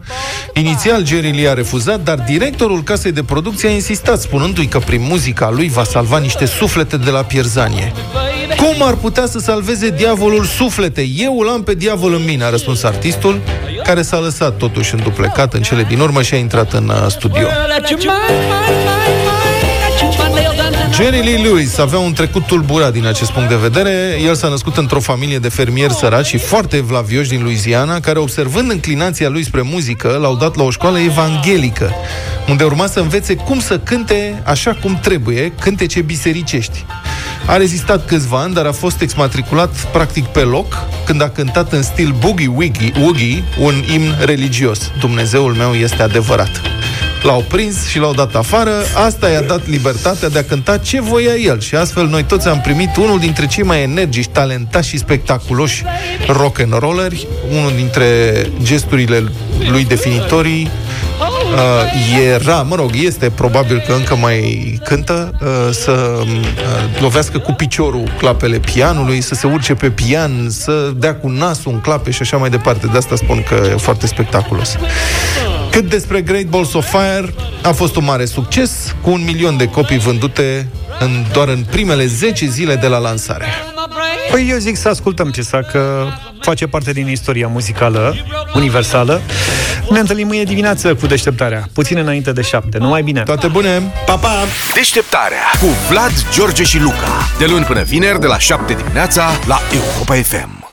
Inițial Jerry Lee a refuzat, dar directorul casei de producție a insistat, spunându-i că prin muzica lui va salva niște suflete de la pierzanie. Cum ar putea să salveze diavolul suflete? Eu îl am pe diavol în mine, a răspuns artistul, care s-a lăsat totuși înduplecat în cele din urmă și a intrat în uh, studio. Well, let your mind, mind, mind, mind. Got you my nails down to Jerry Lee Lewis avea un trecut tulburat din acest punct de vedere. El s-a născut într-o familie de fermieri săraci și foarte evlavioși din Louisiana, care, observând înclinația lui spre muzică, l-au dat la o școală evanghelică, unde urma să învețe cum să cânte așa cum trebuie, cântece bisericești. A rezistat câțiva ani, dar a fost exmatriculat practic pe loc când a cântat în stil boogie woogie, woogie un imn religios. Dumnezeul meu este adevărat. L-au prins și l-au dat afară. Asta i-a dat libertatea de a cânta ce voia el. Și astfel noi toți am primit unul dintre cei mai energici, talentați și spectaculoși rock and rolleri, unul dintre gesturile lui definitorii uh, era, mă rog, este probabil că încă mai cântă, uh, să uh, lovească cu piciorul clapele pianului, să se urce pe pian, să dea cu nasul în clape și așa mai departe. De asta spun că e foarte spectaculos. Cât despre Great Balls of Fire, a fost un mare succes, cu un milion de copii vândute în, doar în primele 10 zile de la lansare. Păi eu zic să ascultăm ce că face parte din istoria muzicală universală. Ne întâlnim mâine dimineață cu deșteptarea, puțin înainte de șapte. Numai bine! Toate bune! Pa, pa! Deșteptarea cu Vlad, George și Luca. De luni până vineri, de la 7 dimineața, la Europa FM.